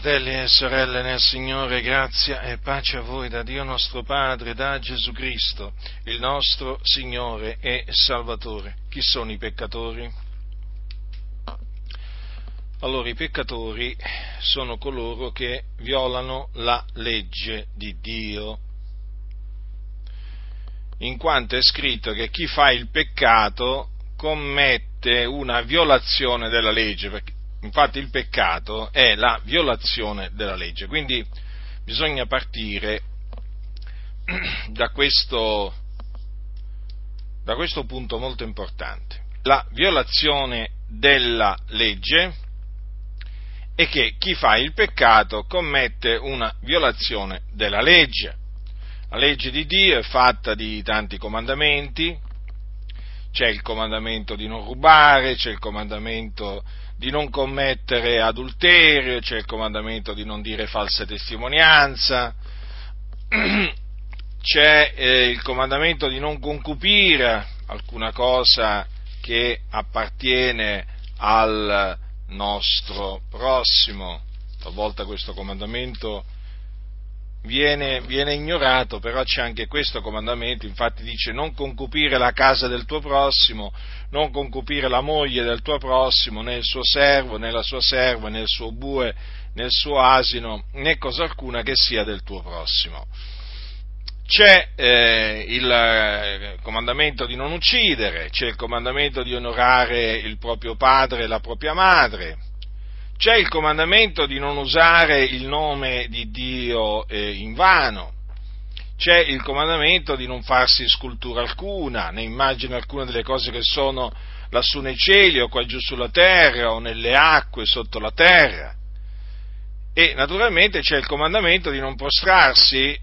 Fratelli e sorelle nel Signore, grazia e pace a voi da Dio nostro Padre, da Gesù Cristo, il nostro Signore e Salvatore. Chi sono i peccatori? Allora, i peccatori sono coloro che violano la legge di Dio, in quanto è scritto che chi fa il peccato commette una violazione della legge, perché Infatti il peccato è la violazione della legge, quindi bisogna partire da questo, da questo punto molto importante. La violazione della legge è che chi fa il peccato commette una violazione della legge. La legge di Dio è fatta di tanti comandamenti, c'è il comandamento di non rubare, c'è il comandamento di non commettere adulterio, c'è il comandamento di non dire falsa testimonianza, c'è eh, il comandamento di non concupire alcuna cosa che appartiene al nostro prossimo. Talvolta questo comandamento viene, viene, ignorato, però c'è anche questo comandamento, infatti dice non concupire la casa del tuo prossimo, non concupire la moglie del tuo prossimo, né il suo servo, né la sua serva, né il suo bue, né il suo asino, né cosa alcuna che sia del tuo prossimo. C'è eh, il eh, comandamento di non uccidere, c'è il comandamento di onorare il proprio padre e la propria madre, c'è il comandamento di non usare il nome di Dio eh, in vano, c'è il comandamento di non farsi scultura alcuna, né immagine alcuna delle cose che sono lassù nei cieli o qua giù sulla terra o nelle acque sotto la terra. E naturalmente c'è il comandamento di non prostrarsi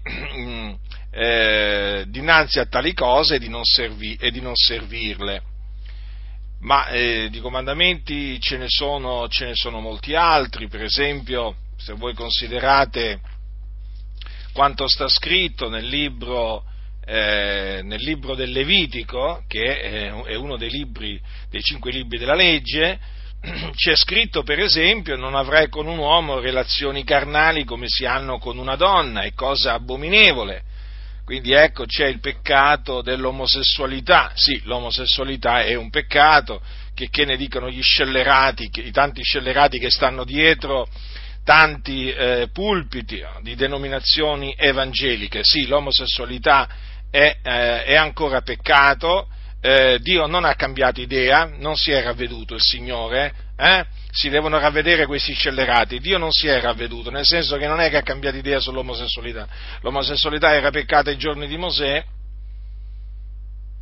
eh, dinanzi a tali cose e di non, servi, e di non servirle ma eh, di comandamenti ce ne, sono, ce ne, sono, molti altri, per esempio se voi considerate quanto sta scritto nel libro, eh, nel libro del Levitico, che è uno dei, libri, dei cinque libri della legge, c'è scritto per esempio non avrai con un uomo relazioni carnali come si hanno con una donna, è cosa abominevole quindi ecco c'è il peccato dell'omosessualità. Sì, l'omosessualità è un peccato, che, che ne dicono gli scellerati, i tanti scellerati che stanno dietro tanti eh, pulpiti di denominazioni evangeliche. Sì, l'omosessualità è, eh, è ancora peccato, eh, Dio non ha cambiato idea, non si è ravveduto il Signore, eh? Si devono ravvedere questi scellerati. Dio non si è ravveduto, nel senso che non è che ha cambiato idea sull'omosessualità. L'omosessualità era peccata ai giorni di Mosè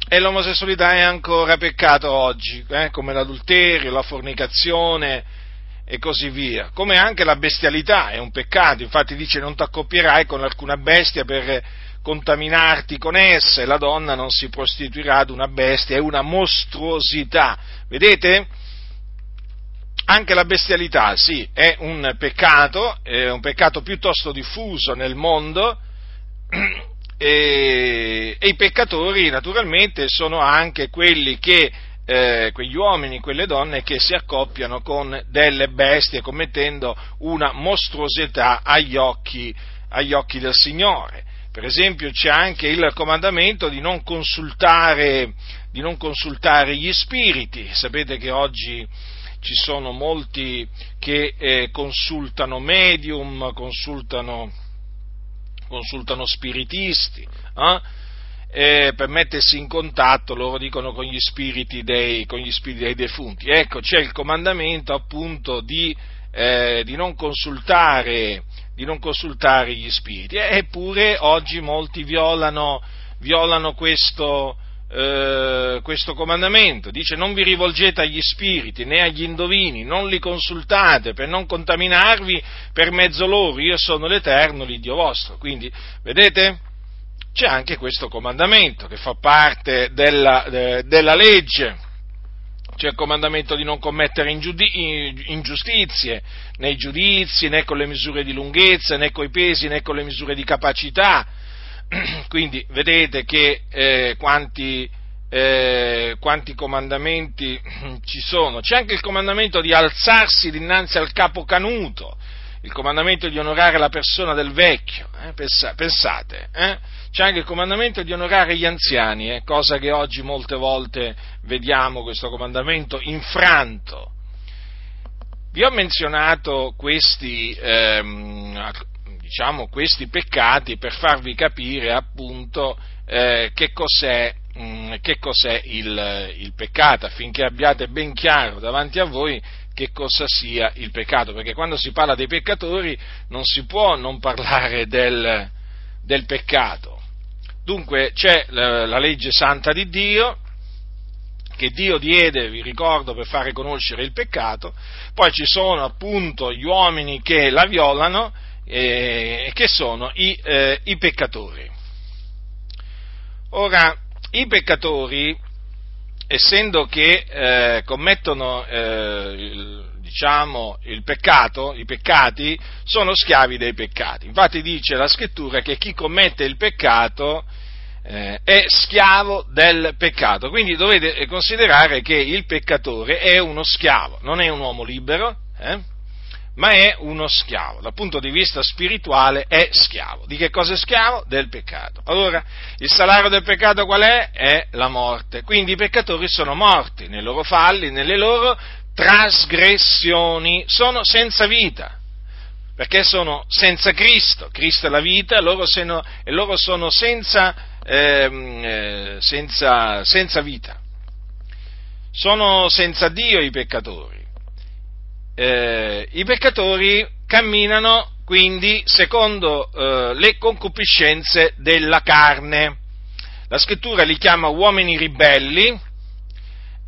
e l'omosessualità è ancora peccato oggi, eh? come l'adulterio, la fornicazione e così via. Come anche la bestialità è un peccato, infatti dice non ti accoppierai con alcuna bestia per contaminarti con essa e la donna non si prostituirà ad una bestia, è una mostruosità. Vedete? Anche la bestialità, sì, è un peccato, è un peccato piuttosto diffuso nel mondo e, e i peccatori naturalmente sono anche quelli che, eh, quegli uomini, quelle donne che si accoppiano con delle bestie commettendo una mostruosità agli occhi, agli occhi del Signore. Per esempio c'è anche il comandamento di non consultare, di non consultare gli spiriti. Sapete che oggi ci sono molti che eh, consultano medium, consultano, consultano spiritisti, eh? Eh, per mettersi in contatto, loro dicono, con gli spiriti dei, gli spiriti dei defunti. Ecco, c'è il comandamento appunto di, eh, di, non, consultare, di non consultare gli spiriti, eppure oggi molti violano, violano questo, eh, questo comandamento, dice non vi rivolgete agli spiriti né agli indovini, non li consultate per non contaminarvi per mezzo loro, io sono l'Eterno, l'Iddio vostro. Quindi, vedete? C'è anche questo comandamento che fa parte della, de, della legge. C'è il comandamento di non commettere ingiustizie nei giudizi, né con le misure di lunghezza, né con i pesi, né con le misure di capacità Quindi vedete che eh, quanti, eh, quanti comandamenti ci sono. C'è anche il comandamento di alzarsi dinanzi al capo canuto, il comandamento di onorare la persona del vecchio, eh? pensate, eh? c'è anche il comandamento di onorare gli anziani, eh? cosa che oggi molte volte vediamo questo comandamento infranto. Vi ho menzionato questi, ehm, diciamo, questi peccati per farvi capire appunto eh, che cos'è Mm, che cos'è il, il, peccato, affinché abbiate ben chiaro davanti a voi che cosa sia il peccato, perché quando si parla dei peccatori non si può non parlare del, del peccato. Dunque c'è la, la legge santa di Dio, che Dio diede, vi ricordo, per fare conoscere il peccato, poi ci sono appunto gli uomini che la violano eh, che sono i, eh, i peccatori. Ora, i peccatori, essendo che eh, commettono eh, il, diciamo, il peccato, i peccati, sono schiavi dei peccati. Infatti dice la scrittura che chi commette il peccato eh, è schiavo del peccato. Quindi dovete considerare che il peccatore è uno schiavo, non è un uomo libero. Eh? Ma è uno schiavo, dal punto di vista spirituale è schiavo. Di che cosa è schiavo? Del peccato. Allora, il salario del peccato qual è? È la morte. Quindi i peccatori sono morti nei loro falli, nelle loro trasgressioni, sono senza vita, perché sono senza Cristo, Cristo è la vita loro sono, e loro sono senza, ehm, eh, senza, senza vita. Sono senza Dio i peccatori eh, i peccatori camminano quindi secondo eh, le concupiscenze della carne. La scrittura li chiama uomini ribelli,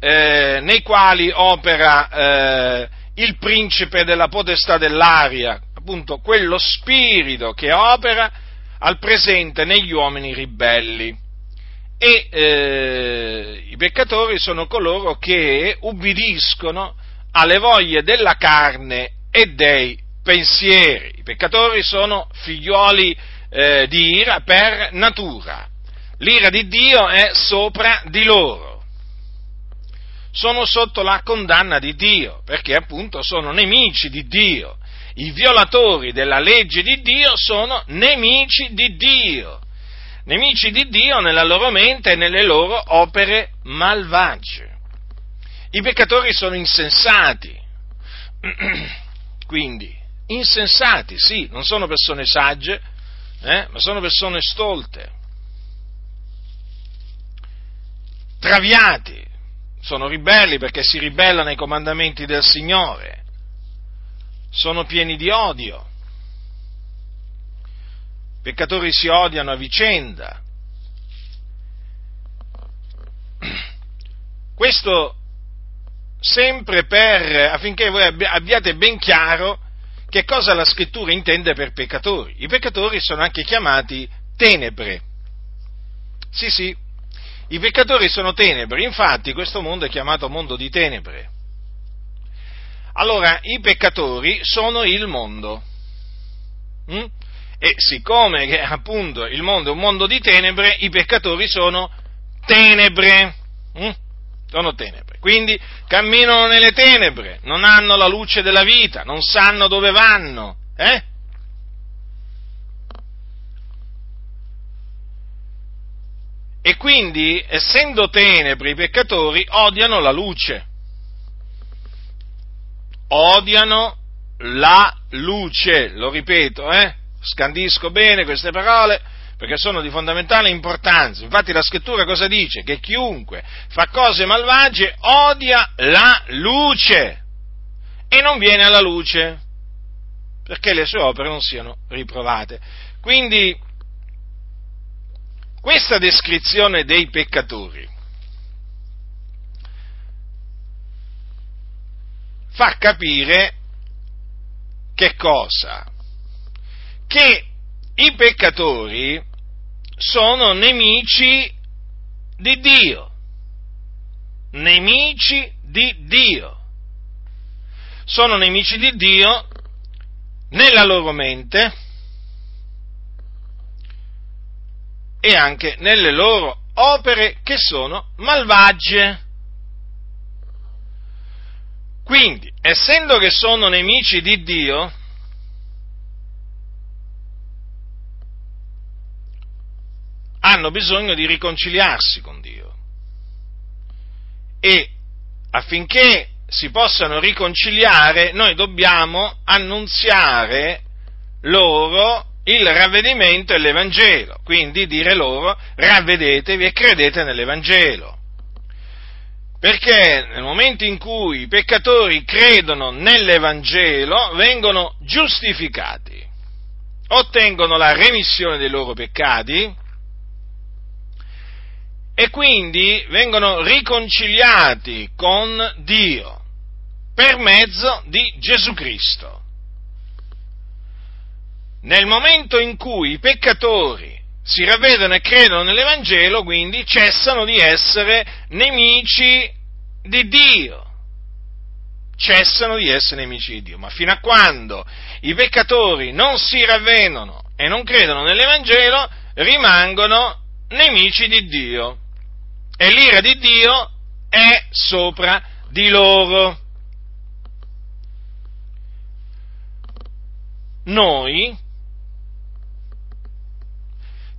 eh, nei quali opera eh, il principe della potestà dell'aria, appunto quello spirito che opera al presente negli uomini ribelli. E eh, i peccatori sono coloro che ubbidiscono alle voglie della carne e dei pensieri. I peccatori sono figlioli eh, di ira per natura. L'ira di Dio è sopra di loro. Sono sotto la condanna di Dio, perché appunto sono nemici di Dio. I violatori della legge di Dio sono nemici di Dio. Nemici di Dio nella loro mente e nelle loro opere malvagie. I peccatori sono insensati, quindi insensati, sì, non sono persone sagge, eh, ma sono persone stolte, traviati, sono ribelli perché si ribellano ai comandamenti del Signore, sono pieni di odio, i peccatori si odiano a vicenda. Questo sempre per, affinché voi abbiate ben chiaro che cosa la scrittura intende per peccatori. I peccatori sono anche chiamati tenebre. Sì, sì, i peccatori sono tenebre, infatti questo mondo è chiamato mondo di tenebre. Allora, i peccatori sono il mondo. Mm? E siccome che appunto il mondo è un mondo di tenebre, i peccatori sono tenebre. Mm? sono Quindi camminano nelle tenebre, non hanno la luce della vita, non sanno dove vanno. Eh? E quindi, essendo tenebre, i peccatori odiano la luce. Odiano la luce, lo ripeto, eh? Scandisco bene queste parole perché sono di fondamentale importanza. Infatti la scrittura cosa dice? Che chiunque fa cose malvagie odia la luce e non viene alla luce perché le sue opere non siano riprovate. Quindi questa descrizione dei peccatori fa capire che cosa? Che i peccatori sono nemici di Dio, nemici di Dio. Sono nemici di Dio nella loro mente e anche nelle loro opere che sono malvagie. Quindi, essendo che sono nemici di Dio, hanno bisogno di riconciliarsi con Dio. E affinché si possano riconciliare, noi dobbiamo annunziare loro il ravvedimento e l'Evangelo, quindi dire loro ravvedetevi e credete nell'Evangelo. Perché nel momento in cui i peccatori credono nell'Evangelo vengono giustificati, ottengono la remissione dei loro peccati e quindi vengono riconciliati con Dio per mezzo di Gesù Cristo. Nel momento in cui i peccatori si ravvedono e credono nell'Evangelo, quindi cessano di essere nemici di Dio. Cessano di essere nemici di Dio. Ma fino a quando i peccatori non si ravvedono e non credono nell'Evangelo, rimangono nemici di Dio e l'ira di Dio è sopra di loro. Noi,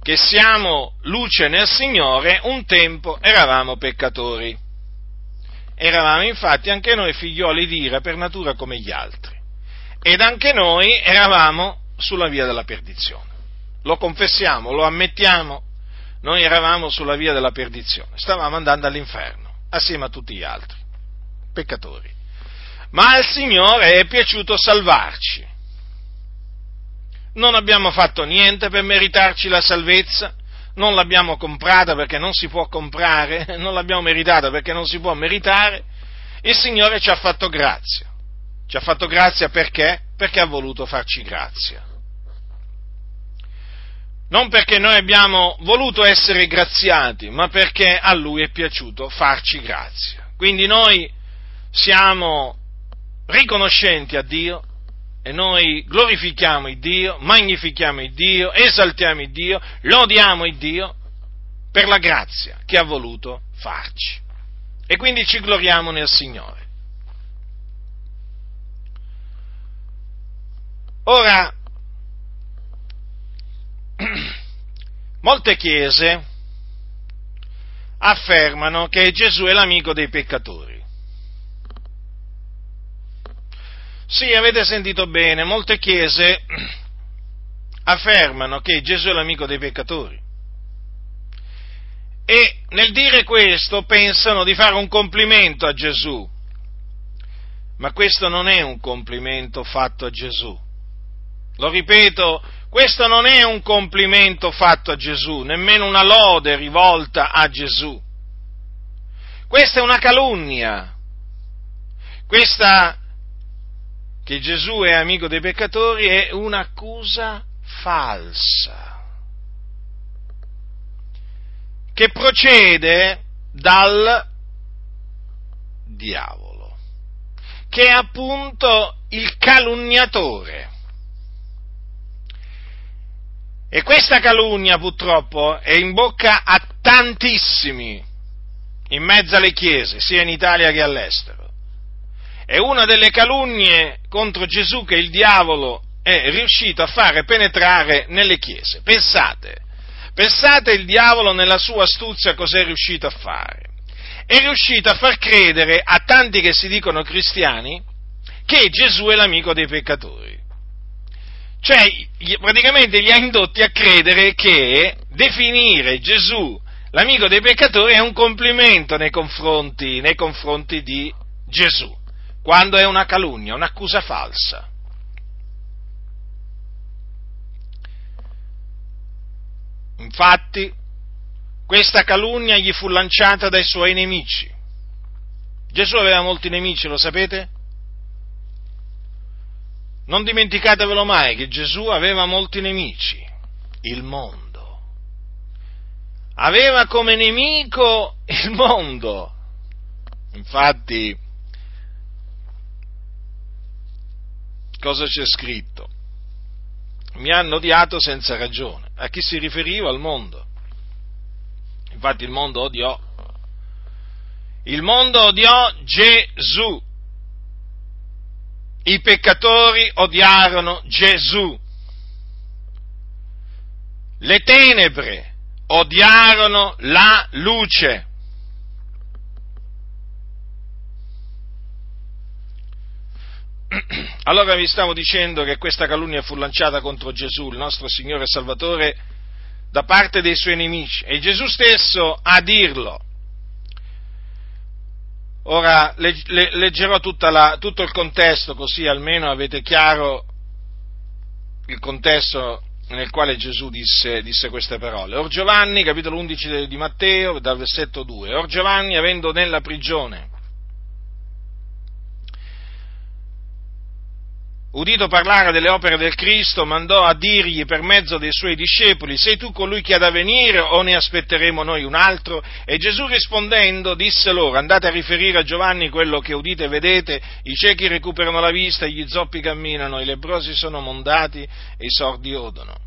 che siamo luce nel Signore, un tempo eravamo peccatori. Eravamo infatti anche noi figlioli di ira per natura come gli altri. Ed anche noi eravamo sulla via della perdizione. Lo confessiamo, lo ammettiamo, noi eravamo sulla via della perdizione, stavamo andando all'inferno, assieme a tutti gli altri, peccatori. Ma al Signore è piaciuto salvarci. Non abbiamo fatto niente per meritarci la salvezza, non l'abbiamo comprata perché non si può comprare, non l'abbiamo meritata perché non si può meritare, il Signore ci ha fatto grazia. Ci ha fatto grazia perché? Perché ha voluto farci grazia non perché noi abbiamo voluto essere graziati, ma perché a Lui è piaciuto farci grazia. Quindi noi siamo riconoscenti a Dio e noi glorifichiamo il Dio, magnifichiamo il Dio, esaltiamo il Dio, lodiamo il Dio per la grazia che ha voluto farci. E quindi ci gloriamo nel Signore. Ora, molte chiese affermano che Gesù è l'amico dei peccatori. Sì, avete sentito bene, molte chiese affermano che Gesù è l'amico dei peccatori. E nel dire questo pensano di fare un complimento a Gesù. Ma questo non è un complimento fatto a Gesù. Lo ripeto, questo non è un complimento fatto a Gesù, nemmeno una lode rivolta a Gesù. Questa è una calunnia. Questa che Gesù è amico dei peccatori è un'accusa falsa che procede dal diavolo, che è appunto il calunniatore. E questa calunnia purtroppo è in bocca a tantissimi in mezzo alle chiese, sia in Italia che all'estero. È una delle calunnie contro Gesù che il diavolo è riuscito a fare penetrare nelle chiese. Pensate, pensate il diavolo nella sua astuzia cos'è riuscito a fare. È riuscito a far credere a tanti che si dicono cristiani che Gesù è l'amico dei peccatori. Cioè, praticamente li ha indotti a credere che definire Gesù l'amico dei peccatori è un complimento nei confronti, nei confronti di Gesù, quando è una calunnia, un'accusa falsa. Infatti, questa calunnia gli fu lanciata dai suoi nemici. Gesù aveva molti nemici, lo sapete? Non dimenticatevelo mai che Gesù aveva molti nemici, il mondo. Aveva come nemico il mondo. Infatti, cosa c'è scritto? Mi hanno odiato senza ragione. A chi si riferiva? Al mondo. Infatti il mondo odiò. Il mondo odiò Gesù i peccatori odiarono Gesù. Le tenebre odiarono la luce. Allora vi stavo dicendo che questa calunnia fu lanciata contro Gesù, il nostro Signore e Salvatore, da parte dei suoi nemici e Gesù stesso a dirlo. Ora leggerò la, tutto il contesto così almeno avete chiaro il contesto nel quale Gesù disse, disse, queste parole. Or Giovanni, capitolo 11 di Matteo, dal versetto 2, Or Giovanni, avendo nella prigione udito parlare delle opere del Cristo, mandò a dirgli per mezzo dei suoi discepoli, sei tu colui che ha da venire o ne aspetteremo noi un altro? E Gesù rispondendo disse loro, andate a riferire a Giovanni quello che udite e vedete, i ciechi recuperano la vista, gli zoppi camminano, i lebrosi sono mondati e i sordi odono.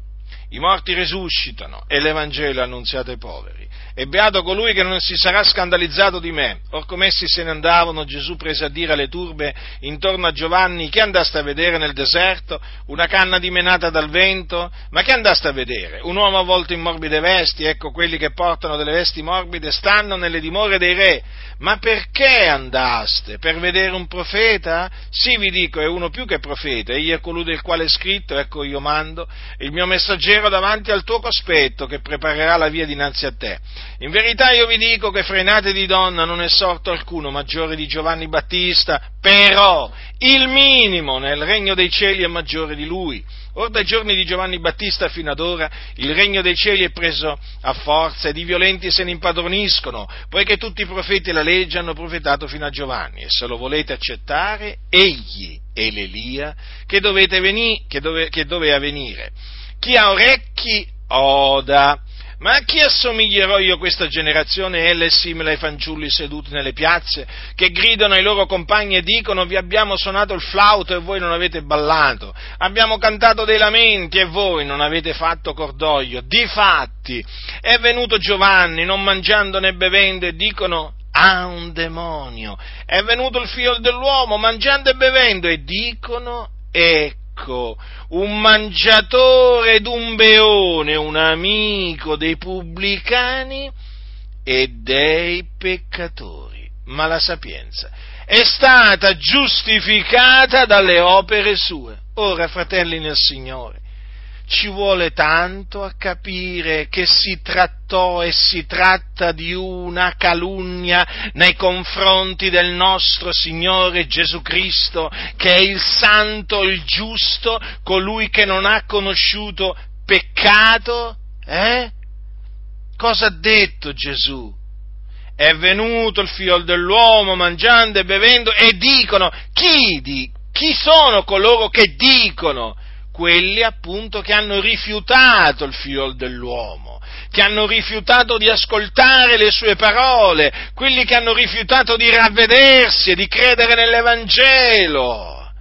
I morti risuscitano e l'Evangelo è annunziato ai poveri e beato colui che non si sarà scandalizzato di me. Or come essi se ne andavano, Gesù prese a dire alle turbe intorno a Giovanni, che andaste a vedere nel deserto? Una canna dimenata dal vento? Ma che andaste a vedere? Un uomo avvolto in morbide vesti? Ecco, quelli che portano delle vesti morbide stanno nelle dimore dei re. Ma perché andaste? Per vedere un profeta? Sì, vi dico, è uno più che profeta, egli è colui del quale è scritto, ecco io mando, il mio messaggero davanti al tuo cospetto, che preparerà la via dinanzi a te. In verità io vi dico che frenate di donna non è sorto alcuno maggiore di Giovanni Battista, però il minimo nel regno dei cieli è maggiore di lui. Or dai giorni di Giovanni Battista fino ad ora il regno dei cieli è preso a forza ed i violenti se ne impadroniscono, poiché tutti i profeti e la legge hanno profetato fino a Giovanni. E se lo volete accettare, egli è l'Elia che, veni, che, dove, che doveva venire. Chi ha orecchi, oda. Ma a chi assomiglierò io questa generazione? Ella è simile ai fanciulli seduti nelle piazze, che gridano ai loro compagni e dicono vi abbiamo suonato il flauto e voi non avete ballato, abbiamo cantato dei lamenti e voi non avete fatto cordoglio. Difatti, è venuto Giovanni non mangiando né bevendo e dicono ha un demonio. È venuto il figlio dell'uomo mangiando e bevendo e dicono ecco ecco, un mangiatore ed un beone, un amico dei pubblicani e dei peccatori. Ma la sapienza è stata giustificata dalle opere sue. Ora, fratelli nel Signore, ci vuole tanto a capire che si trattò e si tratta di una calunnia nei confronti del nostro Signore Gesù Cristo, che è il santo, il giusto, colui che non ha conosciuto peccato? Eh? Cosa ha detto Gesù? È venuto il figlio dell'uomo mangiando e bevendo e dicono, chi, di, chi sono coloro che dicono? Quelli appunto che hanno rifiutato il figlio dell'uomo, che hanno rifiutato di ascoltare le sue parole, quelli che hanno rifiutato di ravvedersi e di credere nell'Evangelo.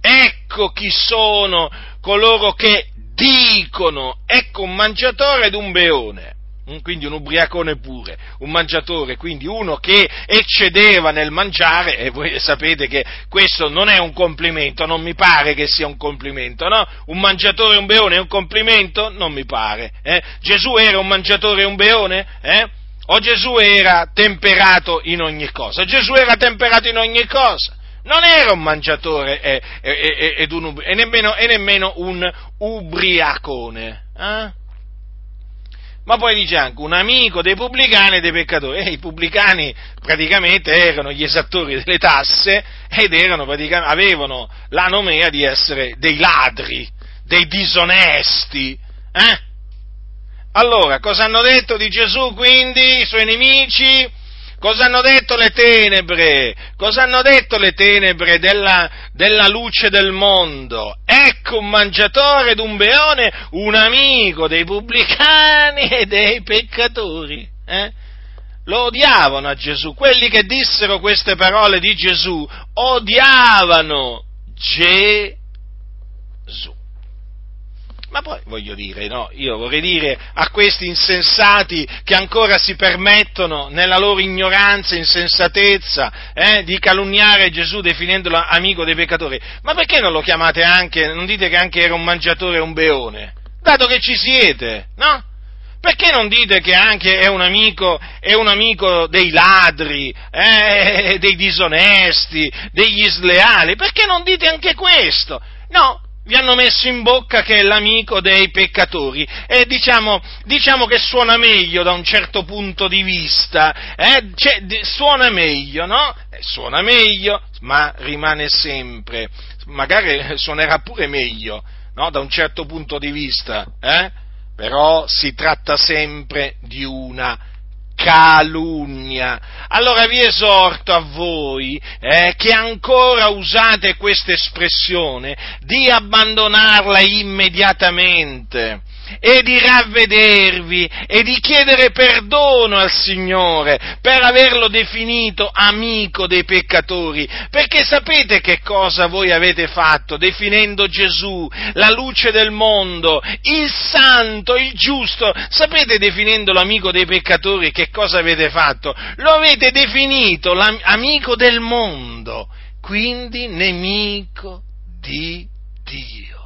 Ecco chi sono coloro che dicono, ecco un mangiatore ed un beone quindi un ubriacone pure, un mangiatore, quindi uno che eccedeva nel mangiare, e voi sapete che questo non è un complimento, non mi pare che sia un complimento, no? Un mangiatore e un beone è un complimento? Non mi pare. Eh? Gesù era un mangiatore e un beone? Eh? O Gesù era temperato in ogni cosa? Gesù era temperato in ogni cosa non era un mangiatore e, e, e, un, e nemmeno, nemmeno, un ubriacone. Eh? Ma poi dice anche un amico dei pubblicani e dei peccatori. E i pubblicani praticamente erano gli esattori delle tasse ed avevano la nomea di essere dei ladri, dei disonesti. Eh? Allora, cosa hanno detto di Gesù quindi i suoi nemici? Cosa hanno detto le tenebre? Cosa hanno detto le tenebre della, della luce del mondo? Ecco un mangiatore ed un beone, un amico dei pubblicani e dei peccatori. Eh? Lo odiavano a Gesù. Quelli che dissero queste parole di Gesù odiavano Gesù. Ma poi voglio dire, no, io vorrei dire a questi insensati che ancora si permettono nella loro ignoranza, insensatezza, eh, di calunniare Gesù definendolo amico dei peccatori, ma perché non lo chiamate anche, non dite che anche era un mangiatore e un beone? Dato che ci siete, no? Perché non dite che anche è un amico, è un amico dei ladri, eh, dei disonesti, degli sleali? Perché non dite anche questo? No, vi hanno messo in bocca che è l'amico dei peccatori e diciamo, diciamo che suona meglio da un certo punto di vista, eh? cioè, suona meglio, no? Eh, suona meglio, ma rimane sempre, magari suonerà pure meglio, no? Da un certo punto di vista, eh? Però si tratta sempre di una calunnia. Allora vi esorto a voi eh, che ancora usate questa espressione di abbandonarla immediatamente e di ravvedervi e di chiedere perdono al Signore per averlo definito amico dei peccatori, perché sapete che cosa voi avete fatto definendo Gesù, la luce del mondo, il santo, il giusto, sapete definendolo amico dei peccatori che cosa avete fatto? Lo avete definito amico del mondo, quindi nemico di Dio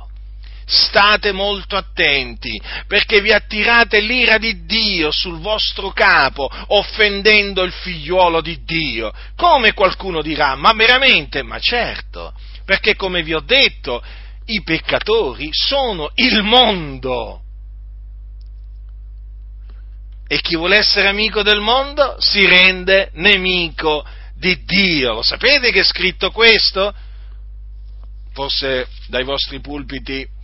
state molto attenti, perché vi attirate l'ira di Dio sul vostro capo, offendendo il figliuolo di Dio. Come qualcuno dirà, ma veramente? Ma certo, perché come vi ho detto, i peccatori sono il mondo. E chi vuole essere amico del mondo si rende nemico di Dio. Lo sapete che è scritto questo? Forse dai vostri pulpiti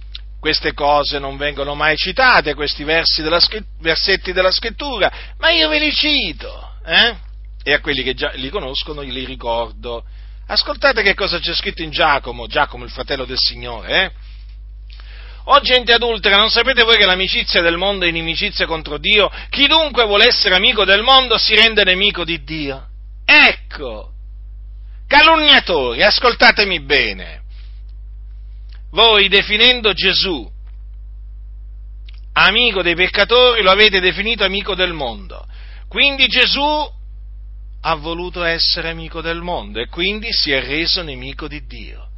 queste cose non vengono mai citate, questi della, versetti della scrittura, ma io ve li cito, eh? E a quelli che già li conoscono li ricordo. Ascoltate che cosa c'è scritto in Giacomo, Giacomo il fratello del Signore, eh? O gente adultera, non sapete voi che l'amicizia del mondo è inimicizia contro Dio? Chi dunque vuole essere amico del mondo si rende nemico di Dio. Ecco, calunniatori, ascoltatemi bene voi definendo Gesù amico dei peccatori lo avete definito amico del mondo. Quindi Gesù ha voluto essere amico del mondo e quindi si è reso nemico di Dio.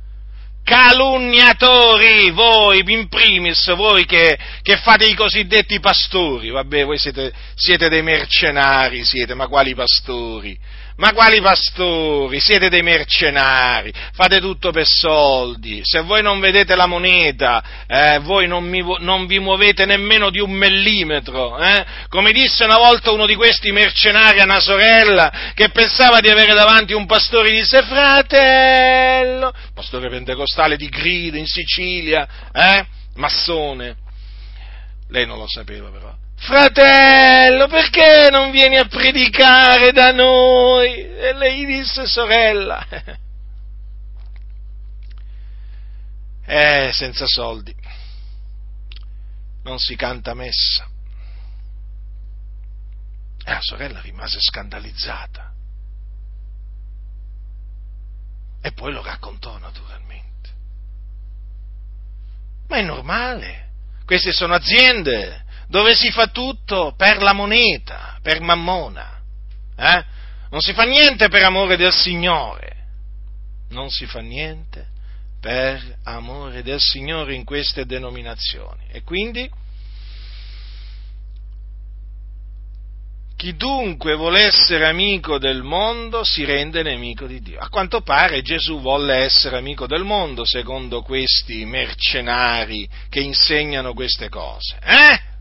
Calunniatori, voi in primis, voi che, che fate i cosiddetti pastori, vabbè, voi siete, siete dei mercenari, siete, ma quali pastori? Ma quali pastori? Siete dei mercenari, fate tutto per soldi. Se voi non vedete la moneta, eh, voi non, mi, non, vi muovete nemmeno di un millimetro. Eh? Come disse una volta uno di questi mercenari a una sorella che pensava di avere davanti un pastore, disse fratello, pastore pentecostale di Grido in Sicilia, eh? massone. Lei non lo sapeva però fratello, perché non vieni a predicare da noi? E lei disse, sorella, eh, senza soldi non si canta messa. E la sorella rimase scandalizzata. E poi lo raccontò naturalmente. Ma è normale, queste sono aziende dove si fa tutto per la moneta, per mammona. Eh? Non si fa niente per amore del Signore. Non si fa niente per amore del Signore in queste denominazioni. E quindi chi dunque vuole essere amico del mondo si rende nemico di Dio. A quanto pare Gesù volle essere amico del mondo, secondo questi mercenari che insegnano queste cose. Eh?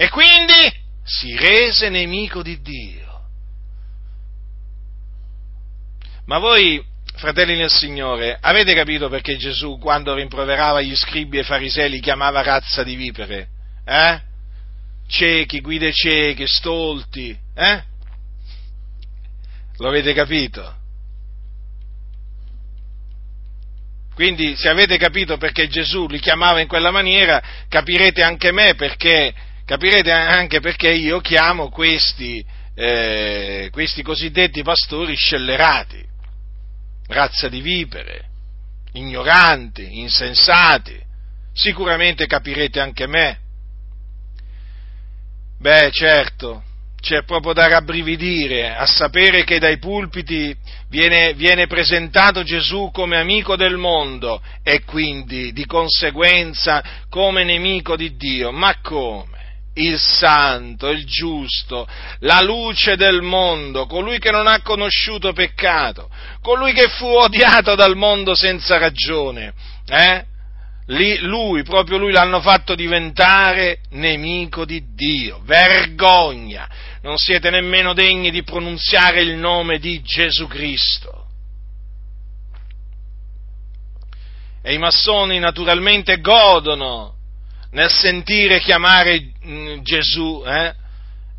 E quindi si rese nemico di Dio. Ma voi, fratelli nel Signore, avete capito perché Gesù, quando rimproverava gli scribi e i farisei, li chiamava razza di vipere? Eh? Ciechi, guide cieche, stolti, eh? Lo avete capito? Quindi se avete capito perché Gesù li chiamava in quella maniera, capirete anche me perché capirete anche perché io chiamo questi, eh, questi cosiddetti pastori scellerati, razza di vipere, ignoranti, insensati. Sicuramente capirete anche me. Beh, certo, c'è proprio da rabbrividire a sapere che dai pulpiti viene, viene, presentato Gesù come amico del mondo e quindi di conseguenza come nemico di Dio. Ma come? Il santo, il giusto, la luce del mondo, colui che non ha conosciuto peccato, colui che fu odiato dal mondo senza ragione, eh? lui, proprio lui l'hanno fatto diventare nemico di Dio. Vergogna! Non siete nemmeno degni di pronunziare il nome di Gesù Cristo. E i massoni naturalmente godono nel sentire chiamare mm, Gesù eh,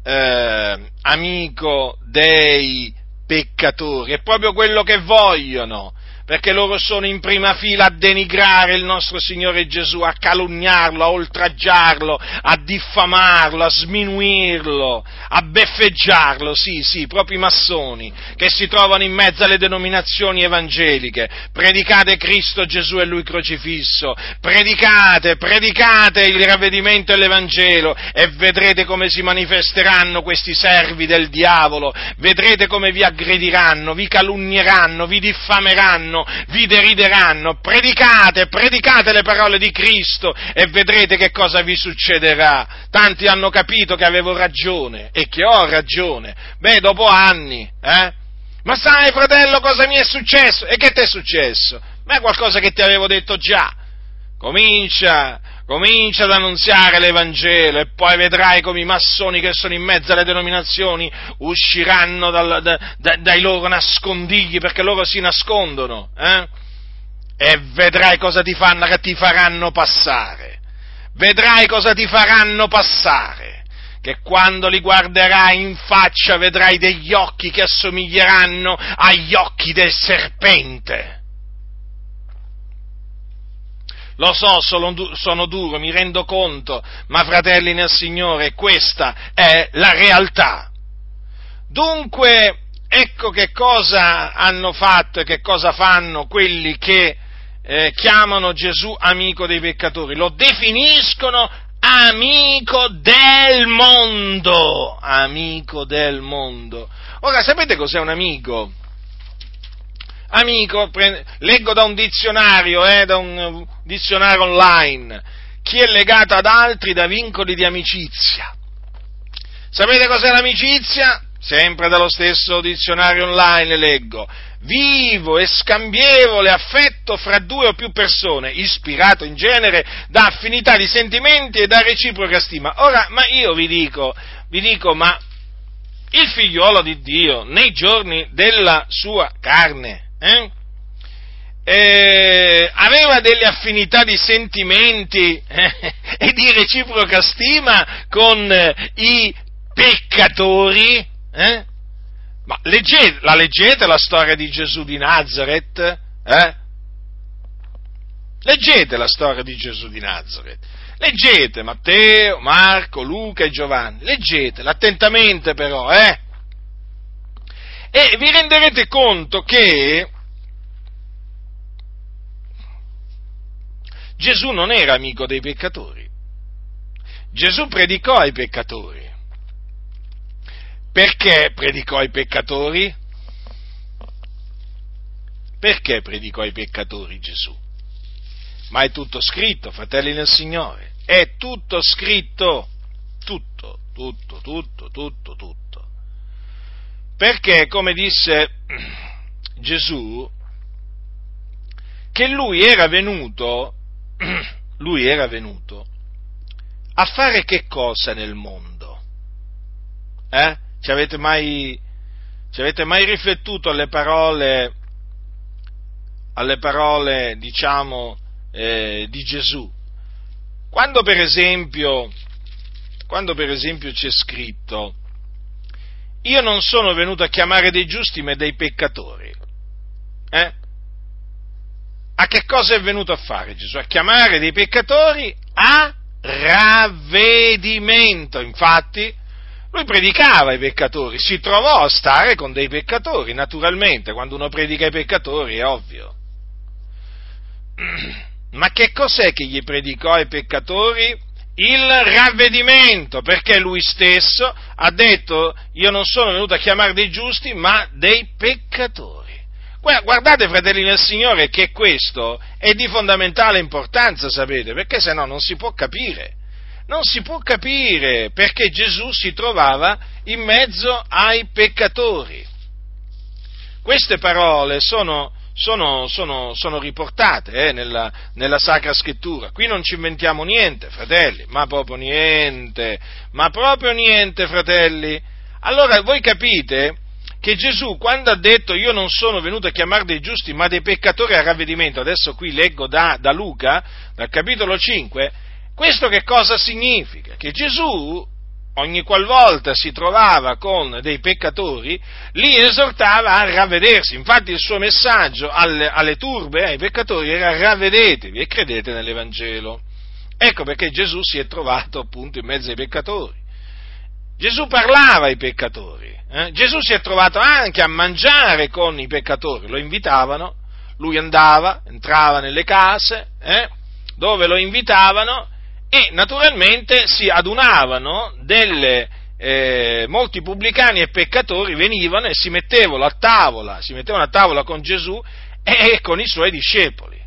eh, amico dei peccatori. È proprio quello che vogliono perché loro sono in prima fila a denigrare il nostro Signore Gesù, a calunniarlo, a oltraggiarlo, a diffamarlo, a sminuirlo, a beffeggiarlo, sì, sì, proprio i massoni che si trovano in mezzo alle denominazioni evangeliche. Predicate Cristo Gesù e Lui crocifisso, predicate, predicate il ravvedimento e l'Evangelo e vedrete come si manifesteranno questi servi del diavolo, vedrete come vi aggrediranno, vi calunnieranno, vi diffameranno, rideranno, vi derideranno, predicate, predicate le parole di Cristo e vedrete che cosa vi succederà. Tanti hanno capito che avevo ragione e che ho ragione. Beh, dopo anni, eh? Ma sai, fratello, cosa mi è successo? E che ti è successo? Ma è qualcosa che ti avevo detto già. Comincia, comincia ad annunziare l'Evangelo e poi vedrai come i massoni che sono in mezzo alle denominazioni usciranno dal, da, da, dai loro nascondigli perché loro si nascondono eh? e vedrai cosa ti, fanno, ti faranno passare. Vedrai cosa ti faranno passare. Che quando li guarderai in faccia vedrai degli occhi che assomiglieranno agli occhi del serpente lo so, sono, duro, mi rendo conto, ma fratelli nel Signore, questa è la realtà. Dunque, ecco che cosa hanno fatto e che cosa fanno quelli che eh, chiamano Gesù amico dei peccatori. Lo definiscono amico del mondo, amico del mondo. Ora, sapete cos'è un amico? Amico, pre- leggo da un dizionario, eh, da un dizionario online, chi è legato ad altri da vincoli di amicizia. Sapete cos'è l'amicizia? Sempre dallo stesso dizionario online leggo. Vivo e scambievole affetto fra due o più persone, ispirato in genere da affinità di sentimenti e da reciproca stima. Ora, ma io vi dico, vi dico, ma il figliuolo di Dio, nei giorni della sua carne, eh? Eh, aveva delle affinità di sentimenti eh, e di reciproca stima con eh, i peccatori? Eh? Ma leggete, la leggete la storia di Gesù di Nazareth? Eh? Leggete la storia di Gesù di Nazareth. Leggete Matteo, Marco, Luca e Giovanni. Leggetela attentamente però, eh? E vi renderete conto che Gesù non era amico dei peccatori. Gesù predicò ai peccatori. Perché predicò ai peccatori? Perché predicò ai peccatori Gesù? Ma è tutto scritto, fratelli nel Signore. È tutto scritto. Tutto, tutto, tutto, tutto, tutto. Perché, come disse Gesù, che lui era venuto, lui era venuto a fare che cosa nel mondo? Eh? Ci avete mai, ci avete mai riflettuto alle parole, alle parole diciamo, eh, di Gesù? Quando per esempio, quando per esempio c'è scritto io non sono venuto a chiamare dei giusti ma dei peccatori. Eh? A che cosa è venuto a fare Gesù? A chiamare dei peccatori a ravvedimento. Infatti, lui predicava ai peccatori, si trovò a stare con dei peccatori, naturalmente, quando uno predica ai peccatori è ovvio. Ma che cos'è che gli predicò ai peccatori? Il ravvedimento, perché lui stesso ha detto io non sono venuto a chiamare dei giusti, ma dei peccatori. Guardate, fratelli del Signore, che questo è di fondamentale importanza, sapete, perché se no non si può capire. Non si può capire perché Gesù si trovava in mezzo ai peccatori. Queste parole sono sono, sono, sono riportate eh, nella, nella, Sacra Scrittura. Qui non ci inventiamo niente, fratelli, ma proprio niente, ma proprio niente, fratelli. Allora voi capite che Gesù quando ha detto io non sono venuto a chiamare dei giusti ma dei peccatori al ravvedimento, adesso qui leggo da, da Luca, dal capitolo 5, questo che cosa significa? Che Gesù ogni qualvolta si trovava con dei peccatori, li esortava a ravvedersi. Infatti il suo messaggio alle, alle turbe, ai peccatori, era ravvedetevi e credete nell'Evangelo. Ecco perché Gesù si è trovato appunto in mezzo ai peccatori. Gesù parlava ai peccatori, eh? Gesù si è trovato anche a mangiare con i peccatori, lo invitavano, lui andava, entrava nelle case, eh? dove lo invitavano e naturalmente si adunavano delle, eh, molti pubblicani e peccatori venivano e si mettevano a tavola, si mettevano a tavola con Gesù e con i suoi discepoli.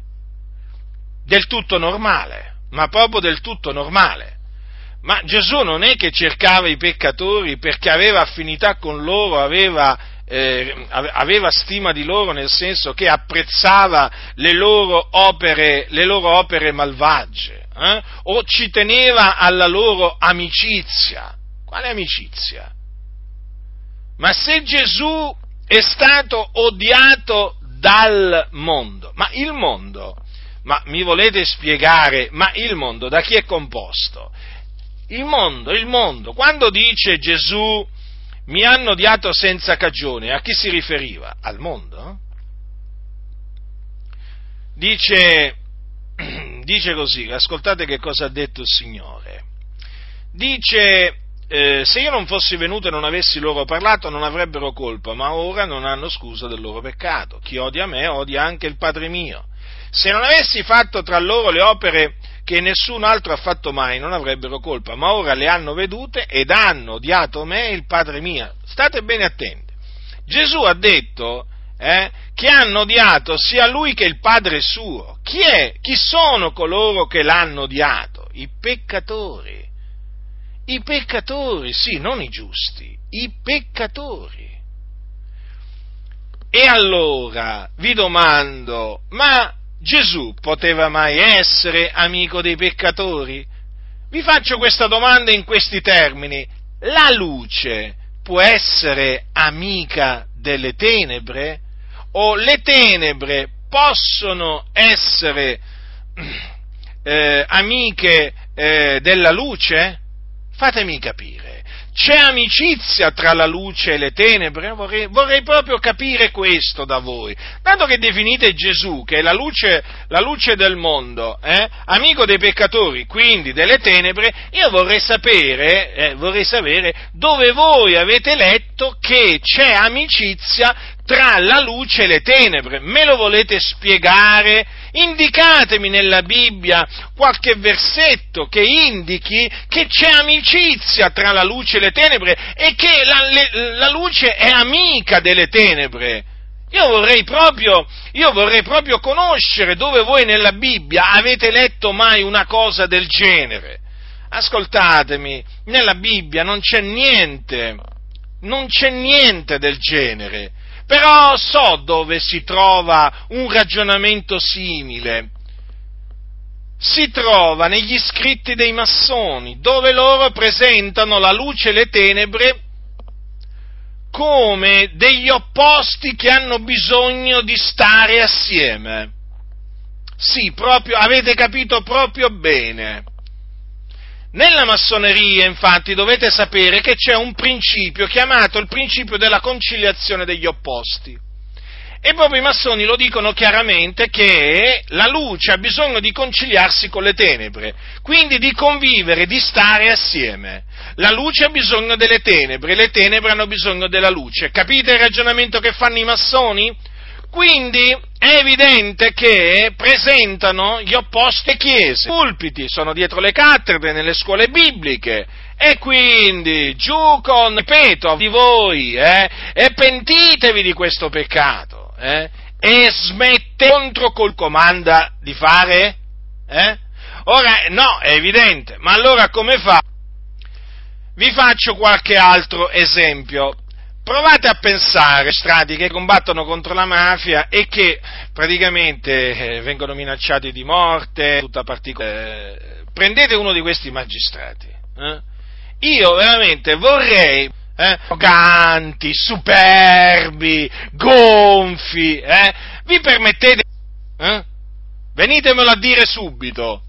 Del tutto normale, ma proprio del tutto normale. Ma Gesù non è che cercava i peccatori perché aveva affinità con loro, aveva eh, aveva stima di loro nel senso che apprezzava le loro opere, le loro opere malvagie, eh? o ci teneva alla loro amicizia. Quale amicizia? Ma se Gesù è stato odiato dal mondo, ma il mondo, ma mi volete spiegare, ma il mondo da chi è composto? Il mondo, il mondo, quando dice Gesù mi hanno odiato senza cagione. A chi si riferiva? Al mondo? Dice, dice così, ascoltate che cosa ha detto il Signore. Dice, eh, se io non fossi venuto e non avessi loro parlato non avrebbero colpa, ma ora non hanno scusa del loro peccato. Chi odia me odia anche il Padre mio. Se non avessi fatto tra loro le opere che nessun altro ha fatto mai, non avrebbero colpa, ma ora le hanno vedute ed hanno odiato me e il Padre mio. State bene attenti. Gesù ha detto eh, che hanno odiato sia lui che il Padre suo. Chi è? Chi sono coloro che l'hanno odiato? I peccatori. I peccatori, sì, non i giusti, i peccatori. E allora vi domando, ma Gesù poteva mai essere amico dei peccatori? Vi faccio questa domanda in questi termini. La luce può essere amica delle tenebre? O le tenebre possono essere eh, amiche eh, della luce? Fatemi capire c'è amicizia tra la luce e le tenebre? Vorrei, vorrei, proprio capire questo da voi. Dato che definite Gesù, che è la luce, la luce del mondo, eh, amico dei peccatori, quindi delle tenebre, io vorrei sapere, eh, vorrei sapere dove voi avete letto che c'è amicizia tra la luce e le tenebre. Me lo volete spiegare? Indicatemi nella Bibbia qualche versetto che indichi che c'è amicizia tra la luce e le tenebre e che la, le, la luce è amica delle tenebre. Io vorrei, proprio, io vorrei proprio conoscere dove voi nella Bibbia avete letto mai una cosa del genere. Ascoltatemi, nella Bibbia non c'è niente, non c'è niente del genere però so dove si trova un ragionamento simile. Si trova negli scritti dei massoni, dove loro presentano la luce e le tenebre come degli opposti che hanno bisogno di stare assieme. Sì, proprio, avete capito proprio bene. Nella massoneria, infatti, dovete sapere che c'è un principio chiamato il principio della conciliazione degli opposti. E proprio i massoni lo dicono chiaramente che la luce ha bisogno di conciliarsi con le tenebre, quindi di convivere, di stare assieme. La luce ha bisogno delle tenebre, le tenebre hanno bisogno della luce. Capite il ragionamento che fanno i massoni? Quindi è evidente che presentano gli opposti chiese. I pulpiti sono dietro le cattedre nelle scuole bibliche e quindi giù con, ripeto, di voi eh, e pentitevi di questo peccato eh, e smette contro col comanda di fare? Eh? Ora, no, è evidente, ma allora come fa? Vi faccio qualche altro esempio. Provate a pensare strati che combattono contro la mafia e che praticamente eh, vengono minacciati di morte, tutta particolare. Eh, prendete uno di questi magistrati. Eh? Io veramente vorrei eh, superbi, gonfi, eh? vi permettete, eh? venitemelo a dire subito,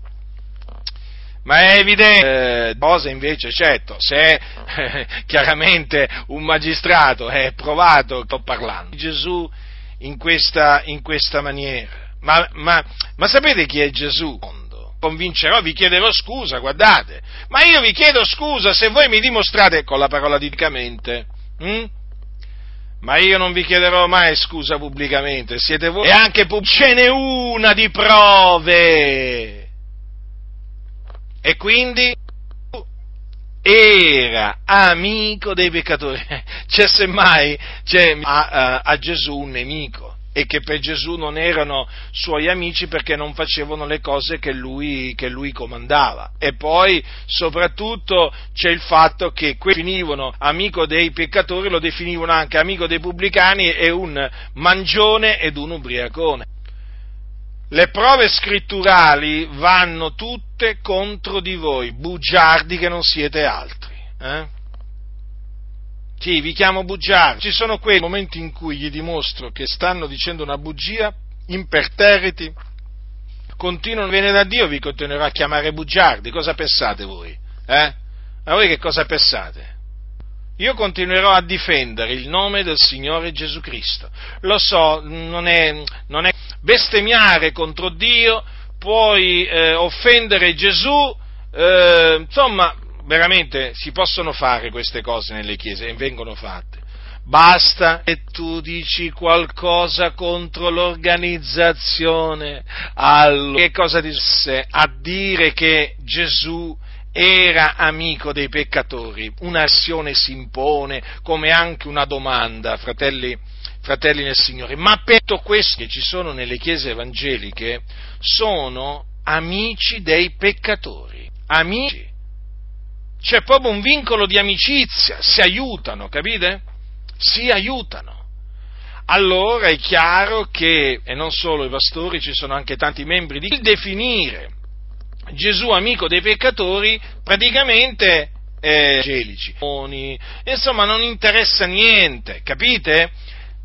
ma è evidente, eh, cosa invece, certo, se eh, chiaramente un magistrato è provato, sto parlando di Gesù in questa, in questa maniera, ma, ma, ma, sapete chi è Gesù? Convincerò, vi chiederò scusa, guardate, ma io vi chiedo scusa se voi mi dimostrate con la parola didicamente, hm? ma io non vi chiederò mai scusa pubblicamente, siete voi, e anche pub- ce n'è una di prove e quindi era amico dei peccatori. C'è semmai c'è a, a, a, Gesù un nemico e che per Gesù non erano suoi amici perché non facevano le cose che lui, che lui comandava. E poi soprattutto c'è il fatto che quelli definivano amico dei peccatori lo definivano anche amico dei pubblicani e un mangione ed un ubriacone. Le prove scritturali vanno tutte contro di voi, bugiardi che non siete altri. Eh? Sì, vi chiamo bugiardi. Ci sono quei momenti in cui gli dimostro che stanno dicendo una bugia, imperterriti, continuano, viene da Dio, vi continuerò a chiamare bugiardi. Cosa pensate voi? Eh? Ma voi che cosa pensate? Io continuerò a difendere il nome del Signore Gesù Cristo. Lo so, non è, non è bestemmiare contro Dio, puoi eh, offendere Gesù, eh, insomma, veramente si possono fare queste cose nelle chiese e vengono fatte. Basta che tu dici qualcosa contro l'organizzazione. Allora, che cosa disse? A dire che Gesù era amico dei peccatori. Un'azione si impone come anche una domanda, fratelli, fratelli nel Signore. Ma per tutto questo che ci sono nelle chiese evangeliche sono amici dei peccatori. Amici. C'è proprio un vincolo di amicizia, si aiutano, capite? Si aiutano. Allora è chiaro che, e non solo i pastori, ci sono anche tanti membri di il definire Gesù amico dei peccatori praticamente eh, gelici. Insomma, non interessa niente, capite?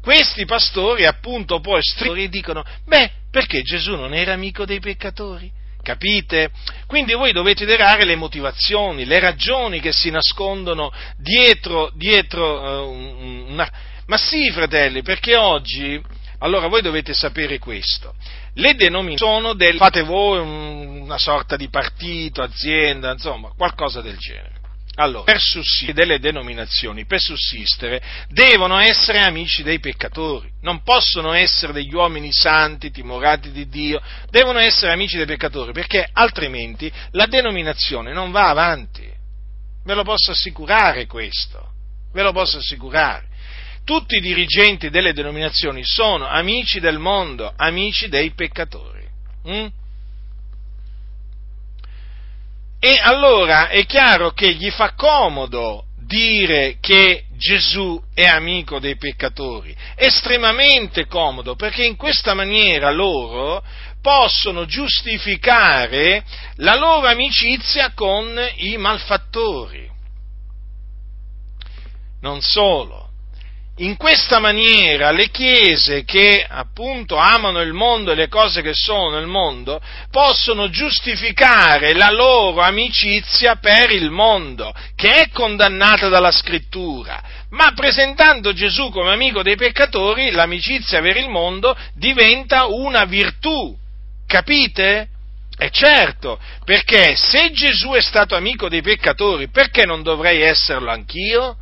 Questi pastori appunto poi strisciano dicono, beh, perché Gesù non era amico dei peccatori? Capite? Quindi voi dovete derare le motivazioni, le ragioni che si nascondono dietro, dietro uh, una... Ma sì, fratelli, perché oggi, allora voi dovete sapere questo, le denominazioni sono del, fate voi una sorta di partito, azienda, insomma, qualcosa del genere. Allora, per sussistere delle denominazioni, per sussistere, devono essere amici dei peccatori, non possono essere degli uomini santi, timorati di Dio, devono essere amici dei peccatori, perché altrimenti la denominazione non va avanti. Ve lo posso assicurare questo, ve lo posso assicurare tutti i dirigenti delle denominazioni sono amici del mondo, amici dei peccatori. Mm? E allora è chiaro che gli fa comodo dire che Gesù è amico dei peccatori, estremamente comodo, perché in questa maniera loro possono giustificare la loro amicizia con i malfattori. Non solo, in questa maniera le chiese che appunto amano il mondo e le cose che sono nel mondo possono giustificare la loro amicizia per il mondo, che è condannata dalla scrittura, ma presentando Gesù come amico dei peccatori, l'amicizia per il mondo diventa una virtù. Capite? E certo, perché se Gesù è stato amico dei peccatori, perché non dovrei esserlo anch'io?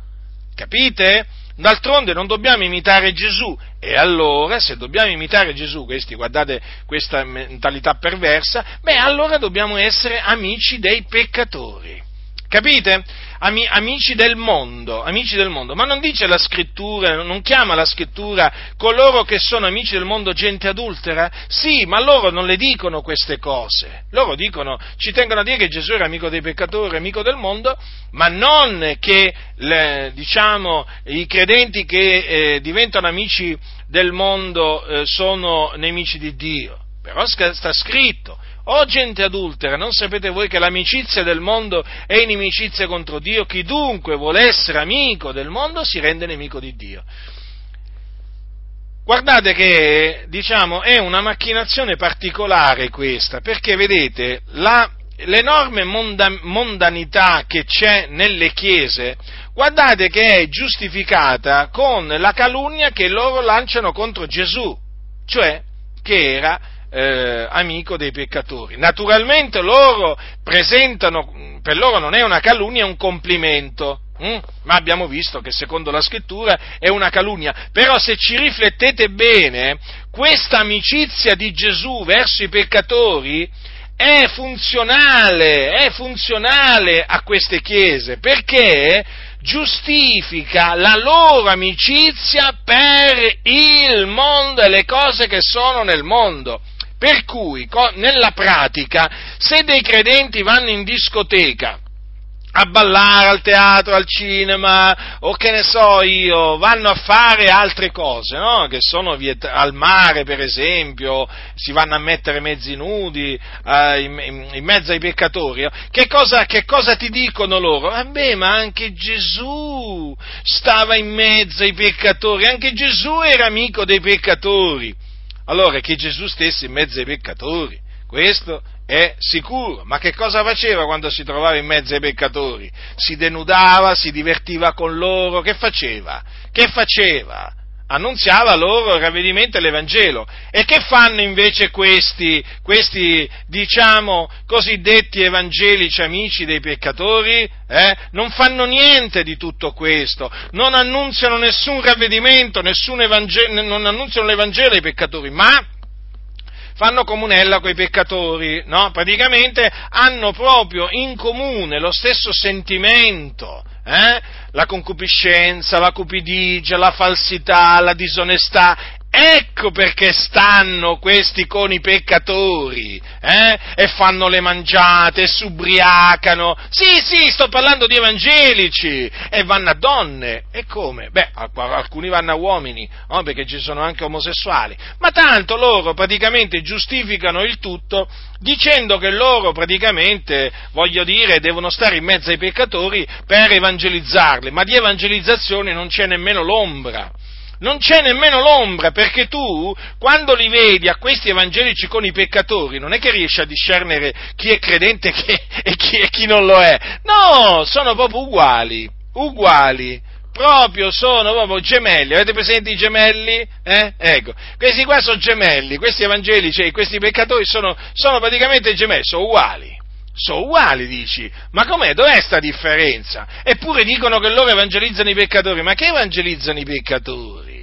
Capite? D'altronde non dobbiamo imitare Gesù. E allora, se dobbiamo imitare Gesù, questi, guardate questa mentalità perversa, beh, allora dobbiamo essere amici dei peccatori. Capite? Ami, amici del mondo, amici del mondo, ma non dice la scrittura, non chiama la scrittura coloro che sono amici del mondo gente adultera? Sì, ma loro non le dicono queste cose. Loro dicono, ci tengono a dire che Gesù era amico dei peccatori, amico del mondo, ma non che le, diciamo, i credenti che eh, diventano amici del mondo eh, sono nemici di Dio. Però sta scritto, o gente adultera, non sapete voi che l'amicizia del mondo è inimicizia contro Dio? Chi dunque vuole essere amico del mondo si rende nemico di Dio. Guardate che, diciamo, è una macchinazione particolare questa, perché vedete, la, l'enorme monda, mondanità che c'è nelle chiese, guardate che è giustificata con la calunnia che loro lanciano contro Gesù, cioè che era eh, amico dei peccatori. Naturalmente loro presentano, per loro non è una calunnia, è un complimento. Hm? Ma abbiamo visto che secondo la scrittura è una calunnia. Però se ci riflettete bene, questa amicizia di Gesù verso i peccatori è funzionale, è funzionale a queste chiese, perché giustifica la loro amicizia per il mondo e le cose che sono nel mondo. Per cui, nella pratica, se dei credenti vanno in discoteca a ballare al teatro, al cinema, o che ne so io, vanno a fare altre cose, no? Che sono viet- al mare, per esempio, si vanno a mettere mezzi nudi eh, in, in, mezzo ai peccatori. Che cosa, che cosa ti dicono loro? Vabbè, ma anche Gesù stava in mezzo ai peccatori, anche Gesù era amico dei peccatori allora che Gesù stesse in mezzo ai peccatori, questo è sicuro. Ma che cosa faceva quando si trovava in mezzo ai peccatori? Si denudava, si divertiva con loro, che faceva? Che faceva? Annunziava loro il ravvedimento e l'Evangelo. E che fanno invece questi, questi diciamo, cosiddetti evangelici amici dei peccatori? Eh? Non fanno niente di tutto questo, non annunziano nessun ravvedimento, nessun evangelo, non annunziano l'Evangelo ai peccatori, ma fanno comunella con i peccatori, no? Praticamente hanno proprio in comune lo stesso sentimento, eh? la concupiscenza, la cupidigia, la falsità, la disonestà. Ecco perché stanno questi con i peccatori, eh? E fanno le mangiate, e s'ubriacano. Sì, sì, sto parlando di evangelici. E vanno a donne. E come? Beh, alcuni vanno a uomini, no? Perché ci sono anche omosessuali. Ma tanto loro praticamente giustificano il tutto dicendo che loro praticamente, voglio dire, devono stare in mezzo ai peccatori per evangelizzarli, ma di evangelizzazione non c'è nemmeno l'ombra. Non c'è nemmeno l'ombra, perché tu, quando li vedi a questi evangelici con i peccatori, non è che riesci a discernere chi è credente e chi, e chi non lo è. No, sono proprio uguali, uguali proprio sono proprio gemelli. Avete presente i gemelli? Eh? Ecco, questi qua sono gemelli, questi evangelici e questi peccatori sono, sono praticamente gemelli, sono uguali. Sono uguali, dici, ma com'è? Dov'è sta differenza? Eppure dicono che loro evangelizzano i peccatori, ma che evangelizzano i peccatori?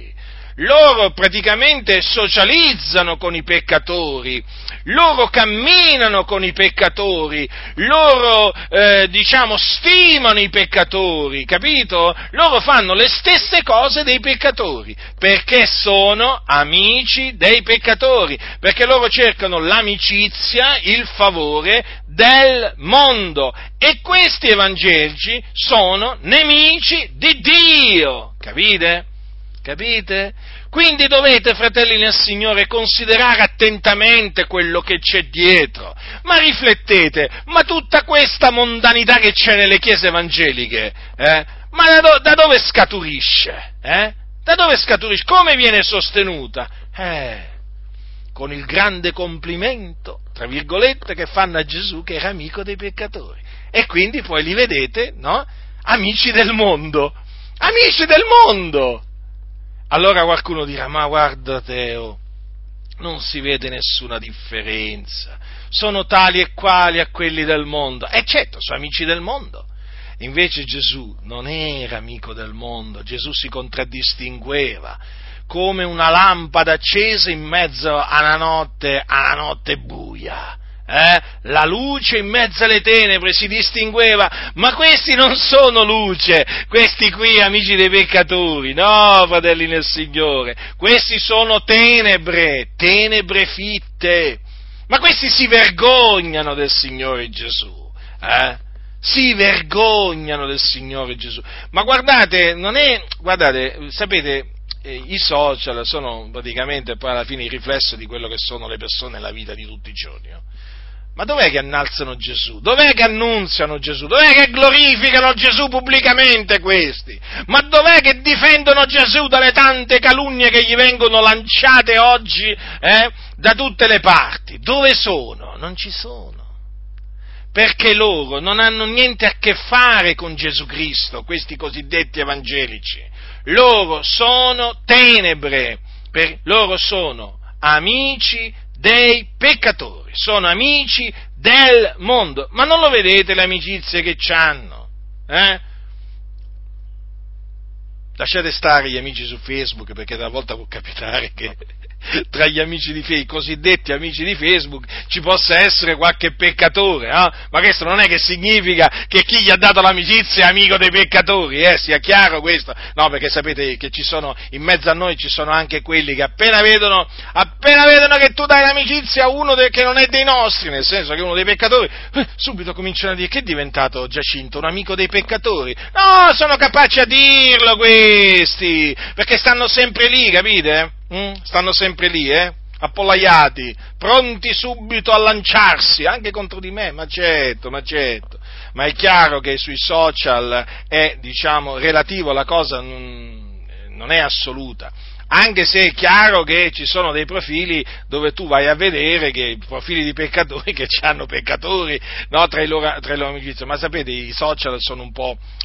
loro praticamente socializzano con i peccatori, loro camminano con i peccatori, loro eh, diciamo stimano i peccatori, capito? Loro fanno le stesse cose dei peccatori, perché sono amici dei peccatori, perché loro cercano l'amicizia, il favore del mondo e questi evangelici sono nemici di Dio, capite? Capite? Quindi dovete, fratelli nel Signore, considerare attentamente quello che c'è dietro. Ma riflettete, ma tutta questa mondanità che c'è nelle chiese evangeliche, eh? ma da, do, da, dove scaturisce? Eh? Da dove scaturisce? Come viene sostenuta? Eh, con il grande complimento, tra virgolette, che fanno a Gesù che era amico dei peccatori. E quindi poi li vedete, no? Amici del mondo. Amici del mondo! Allora qualcuno dirà, ma guarda Teo, non si vede nessuna differenza, sono tali e quali a quelli del mondo. E certo, sono amici del mondo. Invece Gesù non era amico del mondo, Gesù si contraddistingueva come una lampada accesa in mezzo alla notte, alla notte buia. Eh? La luce in mezzo alle tenebre si distingueva, ma questi non sono luce, questi qui amici dei peccatori, no fratelli nel Signore, questi sono tenebre, tenebre fitte, ma questi si vergognano del Signore Gesù, eh? si vergognano del Signore Gesù. Ma guardate, non è, guardate, sapete, eh, i social sono praticamente poi alla fine il riflesso di quello che sono le persone nella vita di tutti i giorni. No? Ma dov'è che annalzano Gesù? Dov'è che annunziano Gesù? Dov'è che glorificano Gesù pubblicamente questi? Ma dov'è che difendono Gesù dalle tante calunnie che gli vengono lanciate oggi eh, da tutte le parti? Dove sono? Non ci sono. Perché loro non hanno niente a che fare con Gesù Cristo, questi cosiddetti evangelici. Loro sono tenebre, per, loro sono amici dei peccatori, sono amici del mondo, ma non lo vedete le amicizie che hanno? Eh? Lasciate stare gli amici su Facebook perché talvolta può capitare che tra gli amici di Facebook, i cosiddetti amici di Facebook, ci possa essere qualche peccatore, eh? ma questo non è che significa che chi gli ha dato l'amicizia è amico dei peccatori, eh? sia chiaro questo, no, perché sapete che ci sono, in mezzo a noi ci sono anche quelli che appena vedono, appena vedono che tu dai l'amicizia a uno de- che non è dei nostri, nel senso che uno dei peccatori, eh, subito cominciano a dire che è diventato Giacinto, un amico dei peccatori, no, sono capaci a dirlo questi, perché stanno sempre lì, capite? Mm? Stanno sempre lì, eh? appollaiati, pronti subito a lanciarsi, anche contro di me, ma certo, ma certo. Ma è chiaro che sui social è, diciamo, relativo, la cosa non, non è assoluta anche se è chiaro che ci sono dei profili dove tu vai a vedere che profili di peccatori che hanno peccatori no, tra, i loro, tra i loro amici, ma sapete i social sono un,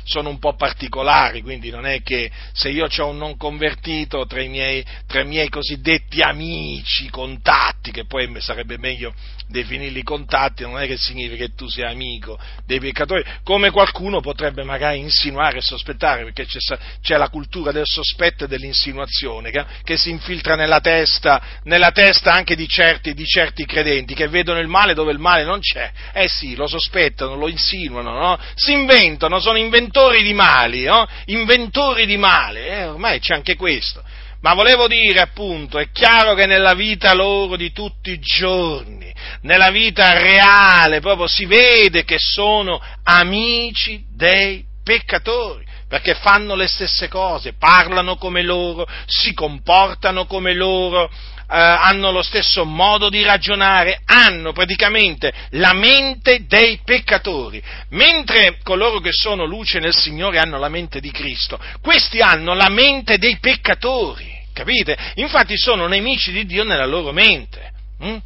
sono un, po', particolari, quindi non è che se io ho un non convertito tra i miei, tra i miei cosiddetti amici, contatti, che poi sarebbe meglio definirli contatti, non è che significa che tu sia amico dei peccatori, come qualcuno potrebbe magari insinuare e sospettare, perché c'è, c'è la cultura del sospetto e dell'insinuazione che, che si infiltra nella testa, nella testa anche di certi, di certi, credenti che vedono il male dove il male non c'è. Eh sì, lo sospettano, lo insinuano, no? si inventano, sono inventori di mali, no? inventori di male, eh, ormai c'è anche questo. Ma volevo dire appunto, è chiaro che nella vita loro di tutti i giorni, nella vita reale, proprio si vede che sono amici dei peccatori perché fanno le stesse cose, parlano come loro, si comportano come loro, eh, hanno lo stesso modo di ragionare, hanno praticamente la mente dei peccatori, mentre coloro che sono luce nel Signore hanno la mente di Cristo, questi hanno la mente dei peccatori, capite? Infatti sono nemici di Dio nella loro mente. Hm?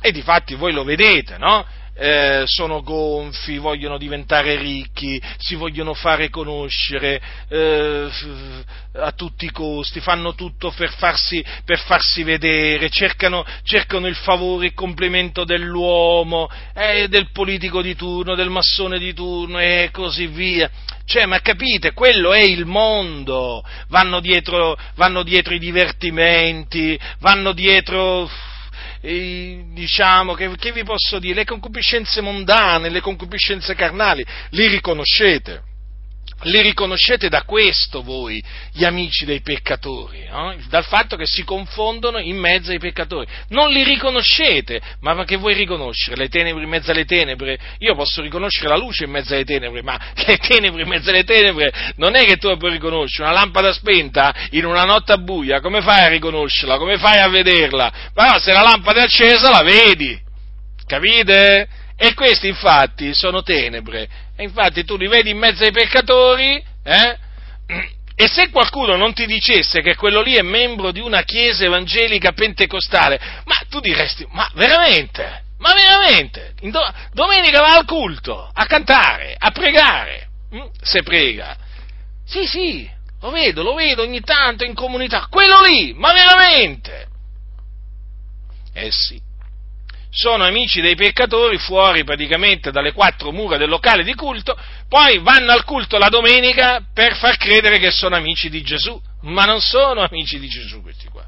E di fatti voi lo vedete, no? Eh, sono gonfi, vogliono diventare ricchi, si vogliono fare conoscere eh, a tutti i costi, fanno tutto per farsi, per farsi vedere, cercano, cercano, il favore, il complimento dell'uomo, eh, del politico di turno, del massone di turno e così via. Cioè, ma capite, quello è il mondo, vanno dietro, vanno dietro i divertimenti, vanno dietro eh, diciamo, che, che vi posso dire, le concupiscenze mondane, le concupiscenze carnali, li riconoscete li riconoscete da questo voi, gli amici dei peccatori, no? dal fatto che si confondono in mezzo ai peccatori. Non li riconoscete, ma che vuoi riconoscere? Le tenebre in mezzo alle tenebre? Io posso riconoscere la luce in mezzo alle tenebre, ma le tenebre in mezzo alle tenebre non è che tu la puoi riconoscere. Una lampada spenta in una notte buia, come fai a riconoscerla? Come fai a vederla? Ma se la lampada è accesa la vedi, capite? E questi infatti sono tenebre. Infatti tu li vedi in mezzo ai peccatori, eh? E se qualcuno non ti dicesse che quello lì è membro di una chiesa evangelica pentecostale, ma tu diresti, ma veramente? Ma veramente? Do- domenica va al culto, a cantare, a pregare, hm? se prega. Sì, sì, lo vedo, lo vedo ogni tanto in comunità, quello lì, ma veramente? Eh sì, sono amici dei peccatori fuori praticamente dalle quattro mura del locale di culto, poi vanno al culto la domenica per far credere che sono amici di Gesù, ma non sono amici di Gesù questi qua.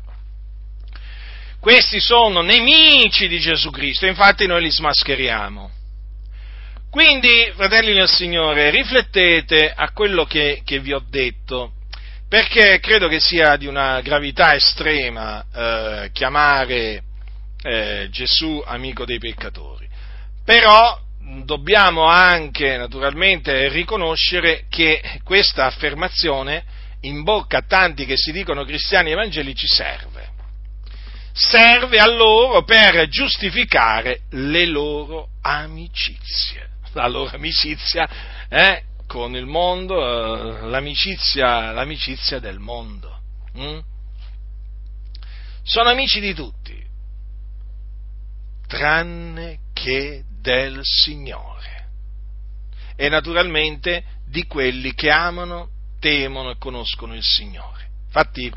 Questi sono nemici di Gesù Cristo, infatti noi li smascheriamo. Quindi, fratelli del Signore, riflettete a quello che, che vi ho detto, perché credo che sia di una gravità estrema eh, chiamare eh, Gesù amico dei peccatori. Però dobbiamo anche naturalmente riconoscere che questa affermazione in bocca a tanti che si dicono cristiani evangelici serve. Serve a loro per giustificare le loro amicizie. La loro amicizia eh, con il mondo, eh, l'amicizia, l'amicizia, del mondo. Mm? Sono amici di tutti, tranne che del Signore. E naturalmente di quelli che amano, temono e conoscono il Signore. Infatti,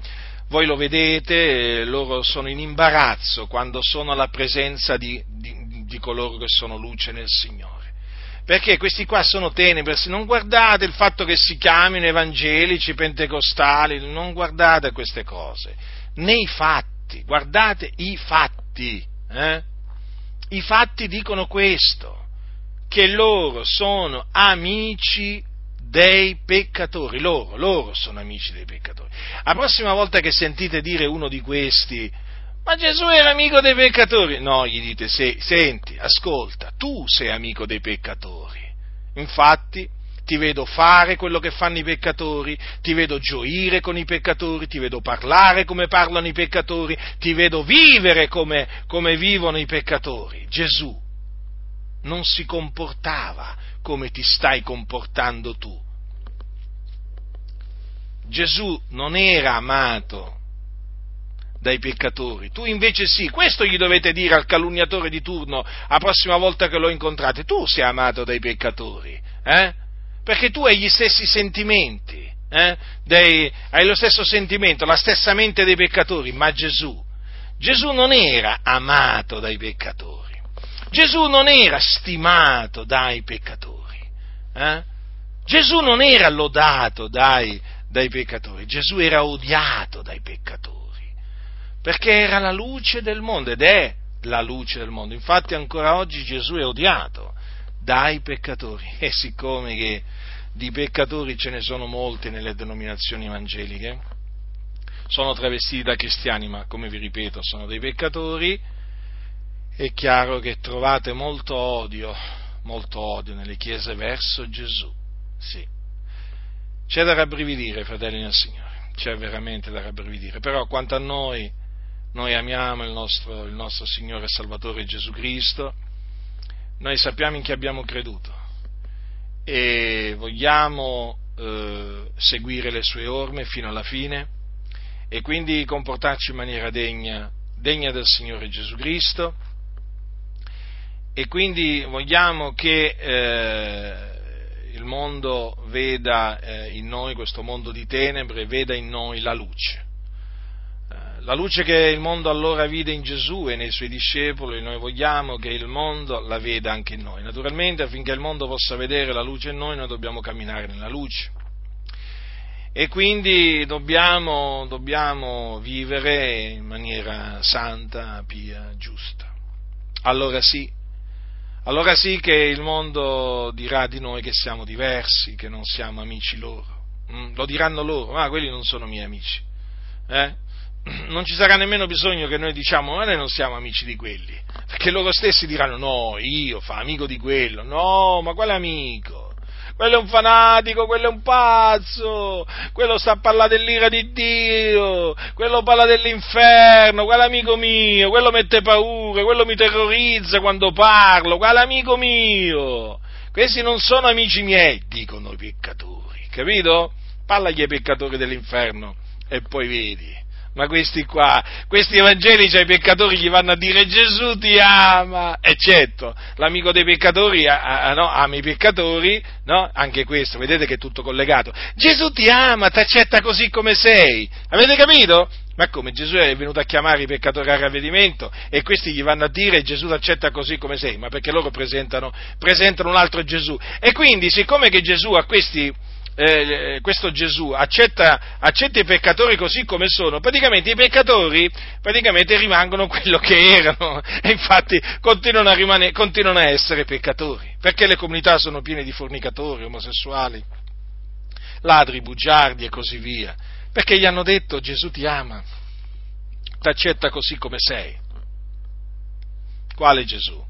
voi lo vedete, loro sono in imbarazzo quando sono alla presenza di, di, di coloro che sono luce nel Signore. Perché questi qua sono tenebre, non guardate il fatto che si chiamino evangelici, pentecostali, non guardate queste cose, nei fatti, guardate i fatti. Eh? I fatti dicono questo, che loro sono amici dei peccatori, loro, loro sono amici dei peccatori. La prossima volta che sentite dire uno di questi, ma Gesù era amico dei peccatori, no, gli dite, senti, ascolta, tu sei amico dei peccatori. Infatti, ti vedo fare quello che fanno i peccatori, ti vedo gioire con i peccatori, ti vedo parlare come parlano i peccatori, ti vedo vivere come, come vivono i peccatori. Gesù non si comportava come ti stai comportando tu. Gesù non era amato dai peccatori, tu invece sì, questo gli dovete dire al calunniatore di turno la prossima volta che lo incontrate, tu sei amato dai peccatori, eh? Perché tu hai gli stessi sentimenti, eh? dei, hai lo stesso sentimento, la stessa mente dei peccatori, ma Gesù, Gesù non era amato dai peccatori, Gesù non era stimato dai peccatori, eh? Gesù non era lodato dai, dai peccatori, Gesù era odiato dai peccatori, perché era la luce del mondo ed è la luce del mondo. Infatti ancora oggi Gesù è odiato dai peccatori. E siccome che di peccatori ce ne sono molti nelle denominazioni evangeliche, sono travestiti da cristiani, ma come vi ripeto, sono dei peccatori, è chiaro che trovate molto odio, molto odio nelle chiese verso Gesù. Sì. C'è da rabbrividire, fratelli del Signore, c'è veramente da rabbrividire, però quanto a noi, noi amiamo il nostro, il nostro Signore e Salvatore Gesù Cristo, noi sappiamo in chi abbiamo creduto e vogliamo eh, seguire le sue orme fino alla fine e quindi comportarci in maniera degna, degna del Signore Gesù Cristo. E quindi vogliamo che eh, il mondo veda eh, in noi, questo mondo di tenebre, veda in noi la luce la luce che il mondo allora vide in Gesù e nei suoi discepoli, noi vogliamo che il mondo la veda anche in noi. Naturalmente affinché il mondo possa vedere la luce in noi, noi dobbiamo camminare nella luce. E quindi dobbiamo, dobbiamo vivere in maniera santa, pia, giusta. Allora sì, allora sì che il mondo dirà di noi che siamo diversi, che non siamo amici loro. Mm? Lo diranno loro, ma ah, quelli non sono miei amici. Eh? Non ci sarà nemmeno bisogno che noi diciamo ma noi non siamo amici di quelli, perché loro stessi diranno no, io fa amico di quello, no, ma quale amico? Quello è un fanatico, quello è un pazzo, quello sta a parlare dell'ira di Dio, quello parla dell'inferno, quale amico mio, quello mette paura, quello mi terrorizza quando parlo, quale amico mio? Questi non sono amici miei, dicono i peccatori, capito? Parlagli ai peccatori dell'inferno e poi vedi Ma questi qua, questi evangelici ai peccatori gli vanno a dire Gesù ti ama, e certo, l'amico dei peccatori a, a, no, ama i peccatori, no? Anche questo, vedete che è tutto collegato. Gesù ti ama, ti accetta così come sei. Avete capito? Ma come Gesù è venuto a chiamare i peccatori al ravvedimento e questi gli vanno a dire Gesù ti accetta così come sei? Ma perché loro presentano, presentano un altro Gesù. E quindi, siccome che Gesù a questi eh, questo Gesù accetta, accetta, i peccatori così come sono, praticamente i peccatori praticamente rimangono quello che erano e infatti continuano a, rimane, continuano a essere peccatori, perché le comunità sono piene di fornicatori, omosessuali, ladri, bugiardi e così via, perché gli hanno detto Gesù ti ama, ti accetta così come sei. Quale Gesù?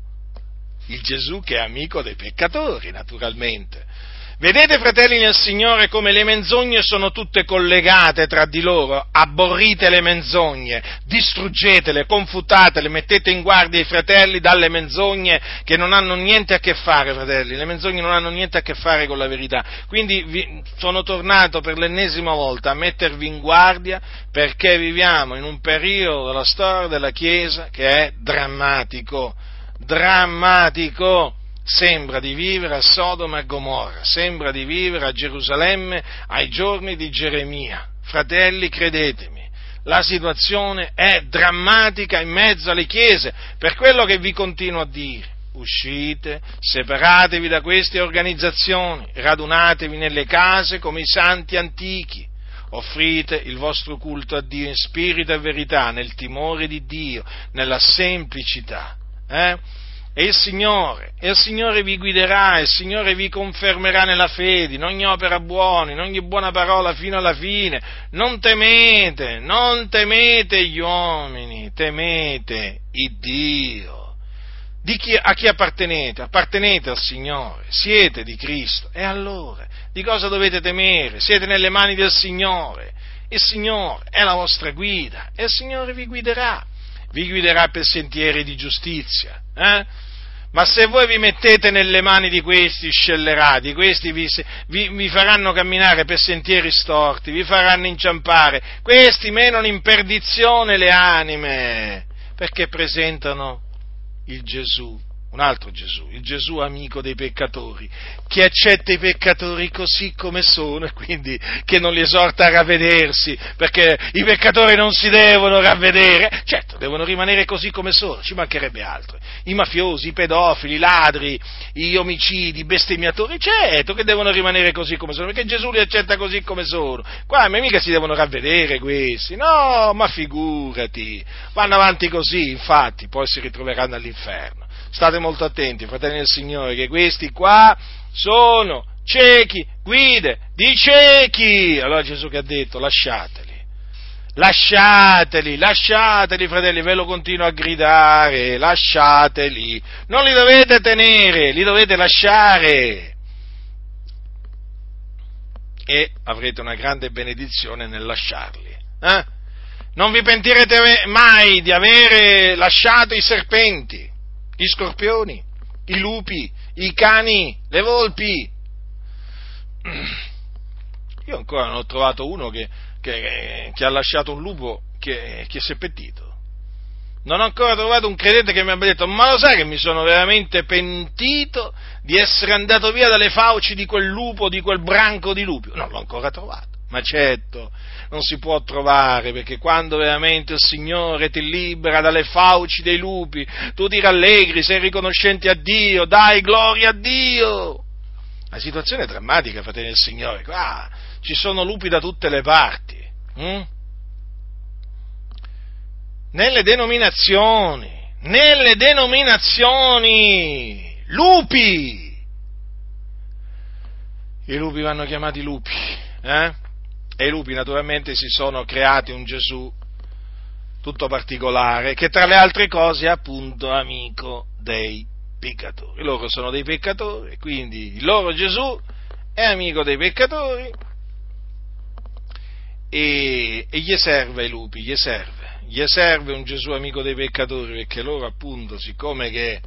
Il Gesù che è amico dei peccatori, naturalmente Vedete, fratelli nel Signore, come le menzogne sono tutte collegate tra di loro? Abborrite le menzogne, distruggetele, confutatele, mettete in guardia i fratelli dalle menzogne che non hanno niente a che fare, fratelli. Le menzogne non hanno niente a che fare con la verità. Quindi vi, sono tornato per l'ennesima volta a mettervi in guardia perché viviamo in un periodo della storia della Chiesa che è drammatico. Drammatico sembra di vivere a Sodoma e Gomorra, sembra di vivere a Gerusalemme ai giorni di Geremia. Fratelli, credetemi, la situazione è drammatica in mezzo alle chiese, per quello che vi continuo a dire. Uscite, separatevi da queste organizzazioni, radunatevi nelle case come i santi antichi, offrite il vostro culto a Dio in spirito e verità, nel timore di Dio, nella semplicità. Eh? E il Signore, e il Signore vi guiderà, il Signore vi confermerà nella fede, in ogni opera buona, in ogni buona parola fino alla fine. Non temete, non temete gli uomini, temete il Dio. Chi, a chi appartenete? Appartenete al Signore, siete di Cristo. E allora, di cosa dovete temere? Siete nelle mani del Signore. Il Signore è la vostra guida e il Signore vi guiderà. Vi guiderà per sentieri di giustizia. Eh? Ma se voi vi mettete nelle mani di questi scellerati, questi vi, vi, vi, faranno camminare per sentieri storti, vi faranno inciampare, questi menano in perdizione le anime, perché presentano il Gesù un altro Gesù, il Gesù amico dei peccatori, che accetta i peccatori così come sono e quindi che non li esorta a ravvedersi, perché i peccatori non si devono ravvedere, certo, devono rimanere così come sono, ci mancherebbe altro. I mafiosi, i pedofili, i ladri, gli omicidi, i bestemmiatori, certo che devono rimanere così come sono, perché Gesù li accetta così come sono. Qua ma mica si devono ravvedere questi, no, ma figurati, vanno avanti così, infatti, poi si ritroveranno all'inferno. State molto attenti, fratelli del Signore, che questi qua sono ciechi, guide di ciechi. Allora Gesù che ha detto, lasciateli. Lasciateli, lasciateli, fratelli, ve lo continuo a gridare, lasciateli. Non li dovete tenere, li dovete lasciare. E avrete una grande benedizione nel lasciarli. Eh? Non vi pentirete mai di avere lasciato i serpenti gli scorpioni, i lupi, i cani, le volpi. Io ancora non ho trovato uno che, che, che ha lasciato un lupo che, che si è pentito. Non ho ancora trovato un credente che mi abbia detto, ma lo sai che mi sono veramente pentito di essere andato via dalle fauci di quel lupo, di quel branco di lupi? Non l'ho ancora trovato. Ma certo, non si può trovare, perché quando veramente il Signore ti libera dalle fauci dei lupi, tu ti rallegri, sei riconoscente a Dio, dai gloria a Dio. La situazione è drammatica, fratelli del Signore, qua ci sono lupi da tutte le parti. Hm? Nelle denominazioni, nelle denominazioni, lupi. I lupi vanno chiamati lupi, eh? E i lupi naturalmente si sono creati un Gesù tutto particolare, che tra le altre cose è appunto amico dei peccatori. Loro sono dei peccatori, quindi il loro Gesù è amico dei peccatori e, e gli serve ai lupi, gli serve, gli serve un Gesù amico dei peccatori perché loro appunto, siccome che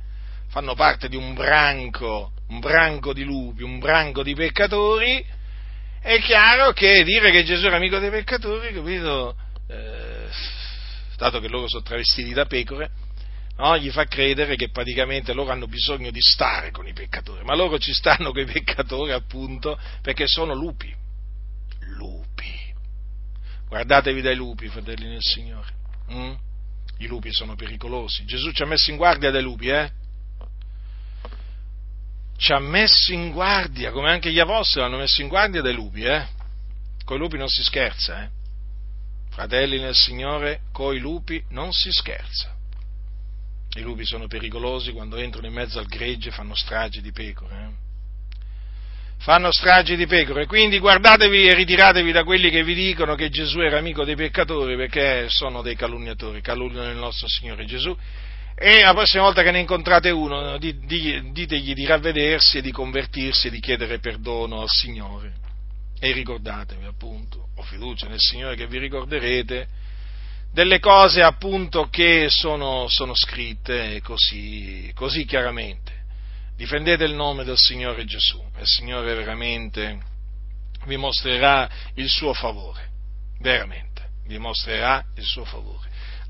fanno parte di un branco, un branco di lupi, un branco di peccatori, è chiaro che dire che Gesù era amico dei peccatori, capito, eh, dato che loro sono travestiti da pecore, no? gli fa credere che praticamente loro hanno bisogno di stare con i peccatori, ma loro ci stanno con i peccatori appunto perché sono lupi. Lupi. Guardatevi dai lupi, fratelli nel Signore. Mm? I lupi sono pericolosi. Gesù ci ha messo in guardia dai lupi, eh? Ci ha messo in guardia, come anche gli apostoli hanno messo in guardia dai lupi, eh? Con i lupi non si scherza, eh? Fratelli nel Signore, coi lupi non si scherza. I lupi sono pericolosi quando entrano in mezzo al gregge fanno strage di pecore. Eh? Fanno strage di pecore, quindi guardatevi e ritiratevi da quelli che vi dicono che Gesù era amico dei peccatori perché sono dei calunniatori, calunniano il nostro Signore Gesù. E la prossima volta che ne incontrate uno, ditegli di ravvedersi e di convertirsi e di chiedere perdono al Signore. E ricordatevi appunto, ho fiducia nel Signore che vi ricorderete delle cose appunto che sono, sono scritte così, così chiaramente. Difendete il nome del Signore Gesù il Signore veramente vi mostrerà il suo favore, veramente, vi mostrerà il suo favore.